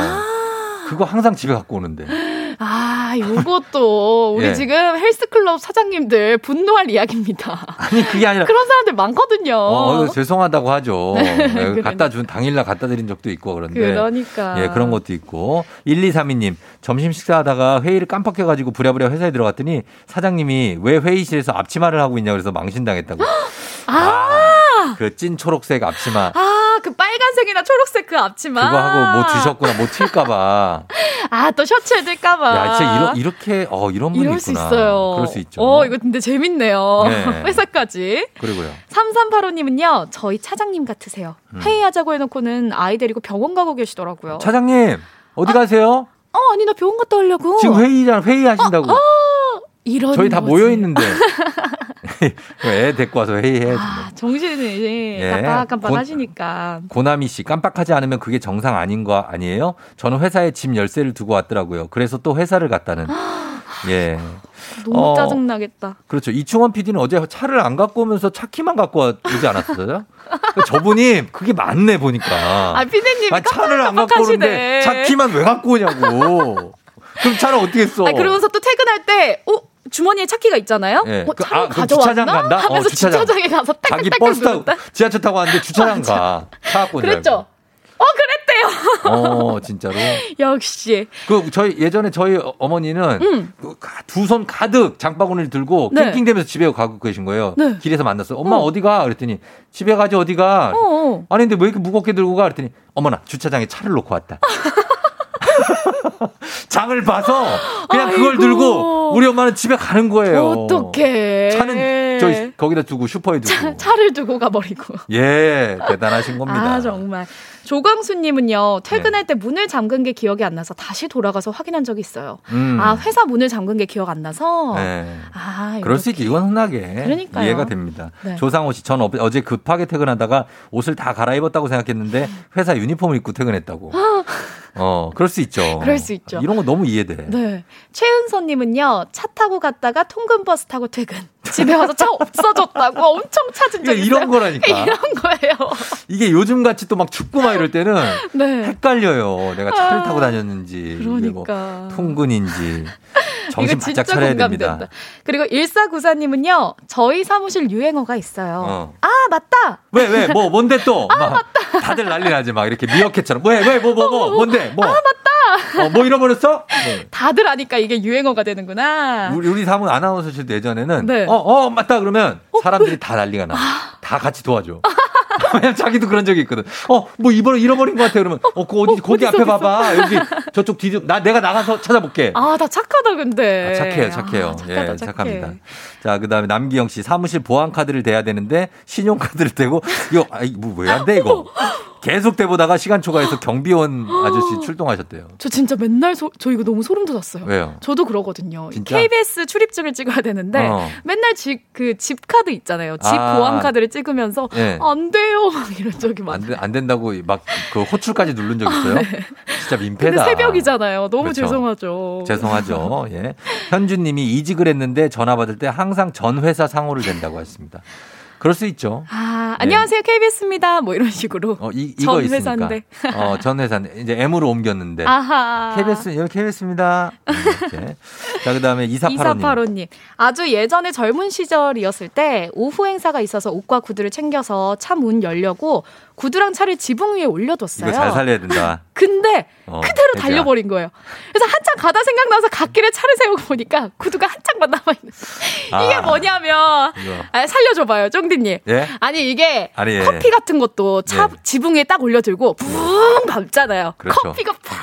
그거 항상 집에 갖고 오는데. 아, 요것도 우리 예. 지금 헬스클럽 사장님들 분노할 이야기입니다. 아니, 그게 아니라. 그런 사람들 많거든요. 어, 이거 죄송하다고 하죠. 네, 네, 그러니까. 갖다 준, 당일날 갖다 드린 적도 있고 그런데. 그러니까. 예, 그런 것도 있고. 1232님, 점심 식사하다가 회의를 깜빡해 가지고 부랴부랴 회사에 들어갔더니 사장님이 왜 회의실에서 앞치마를 하고 있냐 그래서 망신당했다고. 아, 그찐 초록색 앞치마. 아, 그 빨간색이나 초록색 그 앞치마. 그거 하고 뭐 드셨구나, 뭐 튈까봐. 아, 또 셔츠에 들까봐. 야, 진짜 이러, 이렇게, 어, 이런 분이 이럴 있구나. 수 있어요. 그럴 수 있죠. 어, 이거 근데 재밌네요. 네. 회사까지. 그리고요. 3385님은요, 저희 차장님 같으세요. 음. 회의하자고 해놓고는 아이 데리고 병원 가고 계시더라고요. 차장님, 어디 가세요? 어, 아니, 나 병원 갔다 오려고. 지금 회의잖아, 회의하신다고. 이런 저희 다. 모여 있는데. 애 데리고 와서 회의해야지. 아, 정신이 예. 깜빡깜빡 곧- 하시니까. 고나미 씨 깜빡하지 않으면 그게 정상 아닌 거 아니에요? 저는 회사에 집 열쇠를 두고 왔더라고요. 그래서 또 회사를 갔다는. 예. 너무 어, 짜증나겠다. 그렇죠. 이충원 PD는 어제 차를 안 갖고 오면서 차 키만 갖고 와- 오지 않았어요? 저분이 그게 맞네 보니까. 아, 아, 차를 안 갖고 오는데. 차 키만 왜 갖고 오냐고. 그럼 차를 어떻게 써? 아니, 그러면서 또 퇴근할 때, 어? 주머니에 차키가 있잖아요? 예. 어, 그- 차를 아, 가져왔나? 주차장 간다? 어, 하면서 주차장. 주차장. 에 가서 딸깍딸깍 버스 타고? 지하철 타고 왔는데 주차장 가. 차 갖고 그랬죠? 어, 그랬대요. 어, 진짜로. 역시. 그 저희 예전에 저희 어머니는 음. 두손 가득 장바구니를 들고 네. 낑낑대면서 집에 가고 계신 거예요. 네. 길에서 만났어요. 엄마 어. 어. 디가 그랬더니 집에 가지 어디가? 어. 아니 근데 왜 이렇게 무겁게 들고 가? 그랬더니 어머나 주차장에 차를 놓고 왔다. 장을 봐서 그냥 그걸 아이고. 들고 우리 엄마는 집에 가는 거예요. 어떡해. 차는 저희 거기다 두고 슈퍼에 두고. 차, 차를 두고 가버리고. 예, 대단하신 겁니다. 아, 정말. 조광수님은요, 퇴근할 때 문을 잠근 게 기억이 안 나서 다시 돌아가서 확인한 적이 있어요. 음. 아, 회사 문을 잠근 게 기억 안 나서. 네. 아, 그럴 수 있지. 이건 흔하게 그러니까요. 이해가 됩니다. 네. 조상호 씨, 전 어- 어제 급하게 퇴근하다가 옷을 다 갈아입었다고 생각했는데 회사 유니폼을 입고 퇴근했다고. 어, 그럴 수 있죠. 그럴 수 있죠. 이런 거 너무 이해돼. 네. 최은서님은요, 차 타고 갔다가 통근버스 타고 퇴근. 집에 와서 차 없어졌다고 엄청 찾은 적 그러니까 있어요. 이런 거라니까. 이런 거예요. 이게 요즘 같이 또 막 춥고 막 이럴 때는 네. 헷갈려요. 내가 차를 아, 타고 다녔는지, 뭐 그러니까. 통근인지 정신 이거 바짝 진짜 차려야 공감된다. 됩니다. 그리고 1494님은요, 저희 사무실 유행어가 있어요. 어. 아, 맞다! 왜, 왜, 뭐, 뭔데 또? 아, 막 다들 난리 나지, 막 이렇게 미어캣처럼. 왜, 왜, 뭐, 뭐, 뭐, 뭔데? 뭐. 아, 맞다! 어, 뭐 잃어버렸어? 네. 다들 아니까 이게 유행어가 되는구나. 우리, 우리 사무 아나운서실도 예전에는 네. 어, 어, 맞다 그러면 사람들이 다 난리가 나. 다 같이 도와줘. 왜냐면 자기도 그런 적이 있거든. 어, 뭐 잃어, 잃어버린 것 같아. 그러면, 어, 그 어디, 거기 어딨어, 앞에 어딨어? 봐봐. 여기 저쪽 뒤, 나, 내가 나가서 찾아볼게. 아, 다 착하다, 근데. 아, 착해요, 착해요. 아, 착하다, 예, 착해. 착합니다. 자, 그 다음에 남기영 씨, 사무실 보안 카드를 대야 되는데, 신용 카드를 대고, 이거, 아이, 뭐, 왜안 돼, 이거? 계속 대보다가 시간 초과해서 경비원 아저씨 출동하셨대요. 저 진짜 맨날 소, 저 이거 너무 소름 돋았어요. 왜요? 저도 그러거든요. 진짜? KBS 출입증을 찍어야 되는데 어. 맨날 집 그 집 카드 있잖아요. 집 아. 보안 카드를 찍으면서 예. 안 돼요. 막 이런 적이 많아요. 안, 돼- 안 된다고 막 그 호출까지 누른 적 있어요? 진짜 민폐다. 아, 네. 근데 새벽이잖아요. 너무 그렇죠. 죄송하죠. 죄송하죠. 예. 현주님이 이직을 했는데 전화 받을 때 항상 전 회사 상호를 댄다고 했습니다. 그럴 수 있죠. 아, 안녕하세요. KBS입니다. 뭐 이런 식으로. 어, 이, 이거 전. 회사인데. 어, 전 회사인데 이제 M으로 옮겼는데. 아하. KBS 여기 KBS입니다. 이렇게. 자 그 다음에 2485님. 2485님. 아주 예전에 젊은 시절이었을 때 오후 행사가 있어서 옷과 구두를 챙겨서 차문 열려고 구두랑 차를 지붕 위에 올려뒀어요. 이거 잘 살려야 된다. 근데 어, 그대로 진짜. 달려버린 거예요. 그래서 한참 가다 생각나서 갓길에 차를 세우고 보니까 구두가 한창만 남아있는. 이게 아. 뭐냐면, 이거. 아, 살려줘봐요, 쫑디님. 예? 아니, 이게 아니, 예. 커피 같은 것도 차 예. 지붕 위에 딱 올려들고 붕 밟잖아요. 그렇죠. 커피가 팍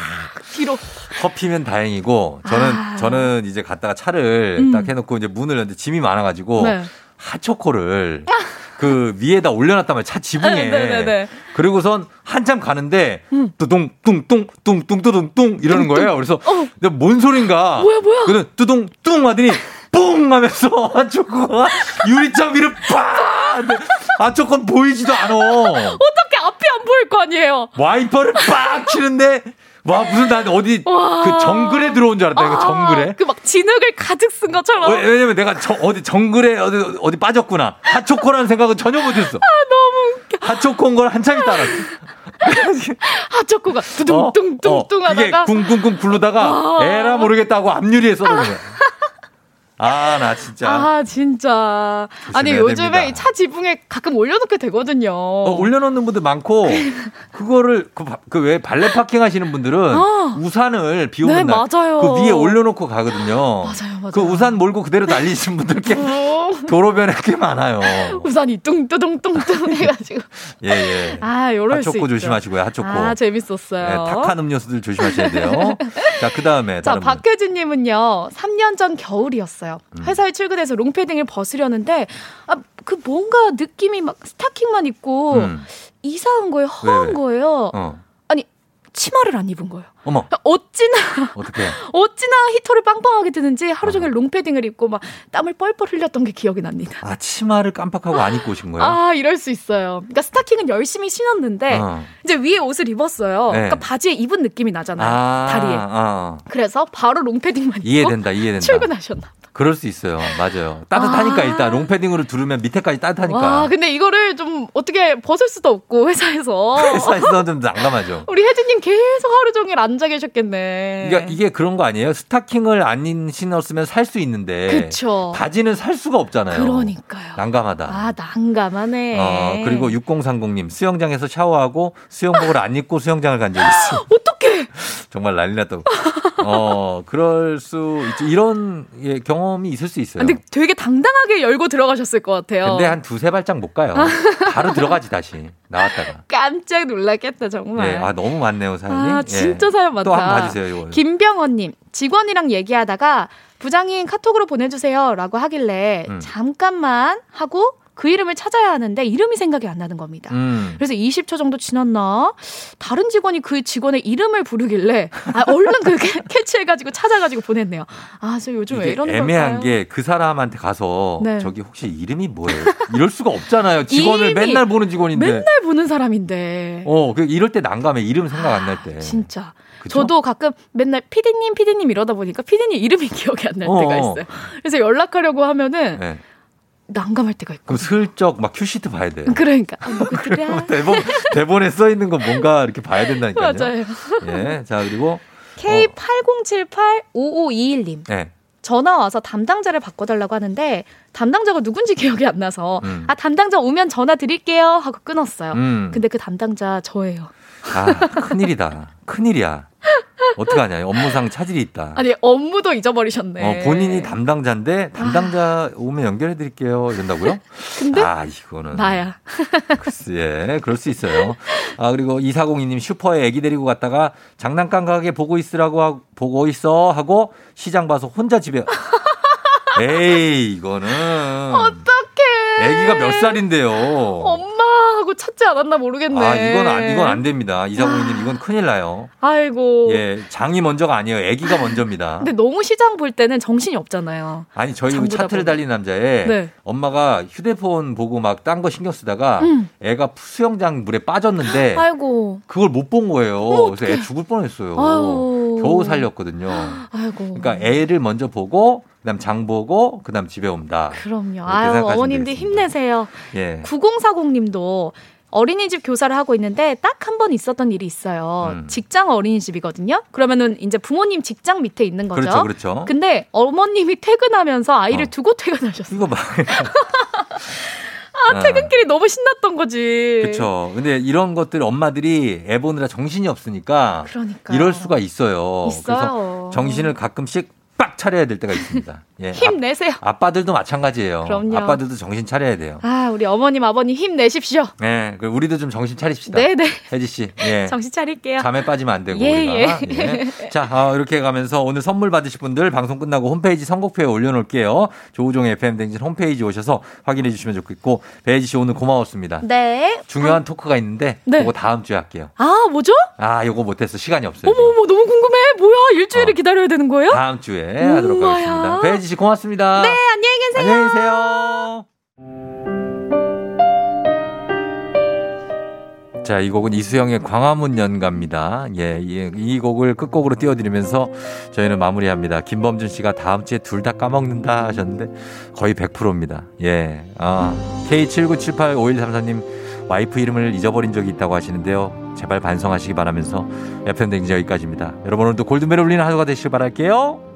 뒤로. 커피면 다행이고 저는 아. 저는 이제 갔다가 차를 음. 딱 해놓고 이제 문을 열는데 짐이 많아가지고 네. 핫초코를 그 위에다 올려놨단 말이야 차 지붕에. 네, 네, 네. 그리고선 한참 가는데 뚜둥 뚱뚱 뚱뚱 뚜둥 뚱 이러는 거예요. 그래서 내가 뭔 소린가? 어. 뭐야, 뭐야? 그는 뚜둥 뚱 하더니 뿡 하면서 핫초코가 유리창 위를 팍! 근데 핫초코는 보이지도 않아. 어떻게 앞이 안 보일 거 아니에요? 와이퍼를 빡 치는데 와 무슨 난 어디 와. 그 정글에 들어온 줄 알았다 이거 정글에 그 막 진흙을 가득 쓴 것처럼. 왜, 왜냐면 내가 저, 어디 정글에 어디 어디 빠졌구나 핫초코라는 생각은 전혀 못했어 아, 너무 웃겨. 핫초코인 걸 한참 있다 알았어 핫초코가 두둥뚱뚱뚱 어, 그게 하다가. 쿵쿵쿵 굴르다가 아. 에라 모르겠다고 앞유리에 써놓은 거야 아 나 진짜 아, 진짜. 아니, 요즘에 됩니다. 이 차 지붕에 가끔 올려놓게 되거든요. 어, 올려놓는 분들 많고 그거를 그왜 발레 파킹 하시는 분들은 아. 우산을 비 오는 네, 날 맞아요. 그 위에 올려놓고 가거든요. 맞아요, 맞아요. 그 우산 몰고 그대로 달리시는 분들 꽤 어, 도로변에 꽤 많아요. 우산이 뚱뚜둥뚱뚱 해가지고. 예 예. 아, 요럴 수 있죠. 조심하시고요. 핫초코. 아, 재밌었어요. 네, 탁한 음료수들 조심하셔야 돼요. 자, 그 다음에 자. 박혜진님은요, 3년 전 겨울이었어요. 음. 회사에 출근해서 롱패딩을 벗으려는데, 아, 그 뭔가 느낌이 막 스타킹만 입고, 음. 이상한 거예요, 왜, 허한 왜? 거예요. 어. 치마를 안 입은 거예요. 어머, 어찌나 어떻게? 어찌나 히터를 빵빵하게 드는지 하루 종일 롱패딩을 입고 막 땀을 뻘뻘 흘렸던 게 기억이 납니다. 아, 치마를 깜빡하고 안 입고 오신 거예요? 아, 이럴 수 있어요. 그러니까 스타킹은 열심히 신었는데 어. 이제 위에 옷을 입었어요. 네. 그러니까 바지에 입은 느낌이 나잖아요. 아, 다리에. 아. 그래서 바로 롱패딩만 입고 이해된다, 이해된다. 출근하셨나. 그럴 수 있어요. 맞아요. 따뜻하니까 아. 일단 롱패딩으로 두르면 밑에까지 따뜻하니까. 와, 근데 이거를 좀 어떻게 벗을 수도 없고 회사에서 회사에서 좀 난감하죠. 우리 혜진님 계속 하루 종일 앉아 계셨겠네. 그러니까 이게 그런 거 아니에요? 스타킹을 안 신었으면 살 수 있는데 그쵸. 바지는 살 수가 없잖아요. 그러니까요. 난감하다. 아, 난감하네. 어, 그리고 6030님 수영장에서 샤워하고 수영복을 안 입고 수영장을 간 적이 있어. 어떡해! 정말 난리 났다고. 어, 그럴 수 있죠. 이런 예, 경험이 있을 수 있어요. 근데 되게 당당하게 열고 들어가셨을 것 같아요. 근데 한 두세 발짝 못 가요. 바로 들어가지 다시 나왔다가. 깜짝 놀랐겠다, 정말. 예, 아 너무 많네요 사연이. 아, 예. 진짜 사연 많다. 또한 번 봐주세요 이거. 김병원님, 직원이랑 얘기하다가 부장님 카톡으로 보내주세요 라고 하길래 음. 잠깐만 하고 그 이름을 찾아야 하는데 이름이 생각이 안 나는 겁니다. 음. 그래서 20초 정도 지났나 다른 직원이 그 직원의 이름을 부르길래 아, 얼른 그 캐- 캐치해가지고 찾아가지고 보냈네요. 아, 저 요즘 왜 이러는 애매한? 게 그 사람한테 가서 네. 저기 혹시 이름이 뭐예요? 이럴 수가 없잖아요. 직원을 맨날 보는 직원인데. 맨날 보는 사람인데. 어, 그 이럴 때 난감해. 이름 생각 안 날 때. 진짜. 그쵸? 저도 가끔 맨날 피디님, 피디님 이러다 보니까 피디님 이름이 기억이 안날 어, 때가 어. 있어요. 그래서 연락하려고 하면은 네. 난감할 때가 있고. 그럼 슬쩍 막 큐시트 봐야 돼요. 그러니까. 아, 누구더라? 대본, 대본에 써 있는 거 뭔가 이렇게 봐야 된다니까요. 맞아요. 예. 자, 그리고, K80785521님. 예. 전화 와서 담당자를 바꿔달라고 하는데 담당자가 누군지 기억이 안 나서 음. 아 담당자 오면 전화 드릴게요 하고 끊었어요. 음. 근데 그 담당자 저예요. 아, 큰일이다. 큰일이야. 어떡하냐. 업무상 차질이 있다. 아니 업무도 잊어버리셨네. 어, 본인이 담당자인데 담당자 오면 연결해 드릴게요. 이런다고요? 근데 아, 이거는. 나야. 글쎄, 예, 그럴 수 있어요. 아, 그리고 2402님 슈퍼에 애기 데리고 갔다가 장난감 가게 보고 있으라고 하고, 보고 있어 하고 시장 봐서 혼자 집에. 에이, 이거는. 어떡해. 애기가 몇 살인데요? 엄마 하고 찾지 않았나 모르겠네. 아, 이건 안, 이건 안 됩니다. 2402님, 이건 큰일 나요. 아이고. 예, 장이 먼저가 아니에요. 애기가 먼저입니다. 근데 너무 시장 볼 때는 정신이 없잖아요. 아니 저희 차트를. 달리는 남자애 네. 엄마가 휴대폰 보고 막 딴 거 신경 쓰다가 음. 애가 수영장 물에 빠졌는데 아이고. 그걸 못 본 거예요. 어머, 그래서 애 죽을 뻔했어요. 아유. 겨우 살렸거든요. 아이고. 그러니까 애를 먼저 보고 그다음 장 보고 그다음 집에 온다. 그럼요. 아유, 어머님들. 힘내세요. 예. 9040님도 어린이집 교사를 하고 있는데 딱 한 번 있었던 일이 있어요. 음. 직장 어린이집이거든요. 그러면은 이제 부모님 직장 밑에 있는 거죠. 그렇죠, 그렇죠. 근데 어머님이 퇴근하면서 아이를 어. 두고 퇴근하셨어요. 이거 봐. 아, 퇴근길이 너무 신났던 거지. 그렇죠. 근데 이런 것들 엄마들이 애 보느라 정신이 없으니까 그러니까요. 이럴 수가 있어요. 있어요. 그래서 정신을 가끔씩 빡 차려야 될 때가 있습니다. 예. 힘 내세요. 아, 빠들도 마찬가지예요. 그럼요. 아빠들도 정신 차려야 돼요. 아, 우리 어머님, 아버님 힘 내십시오. 네, 그 우리도 좀 정신 차립시다. 네 네. 혜지 씨, 예. 정신 차릴게요. 잠에 빠지면 안 되고 예, 우리가. 예. 예. 자, 어, 이렇게 가면서 오늘 선물 받으실 분들 방송 끝나고 홈페이지 선곡표에 올려놓을게요. 조우종의 FM 댕진 홈페이지 오셔서 확인해 주시면 좋겠고 배혜지 씨 오늘 고마웠습니다. 네. 중요한 토크가 있는데 네. 그거 다음 주에 할게요. 아, 뭐죠? 아, 요거 못했어. 시간이 없어요. 어머, 어머, 너무 궁금해. 뭐야? 일주일을 기다려야 되는 거예요? 다음 주에 하도록. 하겠습니다. 배혜지 씨 고맙습니다. 네, 안녕히 계세요. 안녕히 계세요. 자, 이 곡은 이수영의 광화문 연가입니다. 예, 이, 이 곡을 끝곡으로 띄워드리면서 저희는 마무리합니다. 김범준 씨가 다음 주에 둘 다 까먹는다 하셨는데 거의 100%입니다. 예, 아, K79785134님 와이프 이름을 잊어버린 적이 있다고 하시는데요. 제발 반성하시기 바라면서 FM 댕지 여기까지입니다. 여러분 오늘도 골든벨 울리는 하루가 되시길 바랄게요.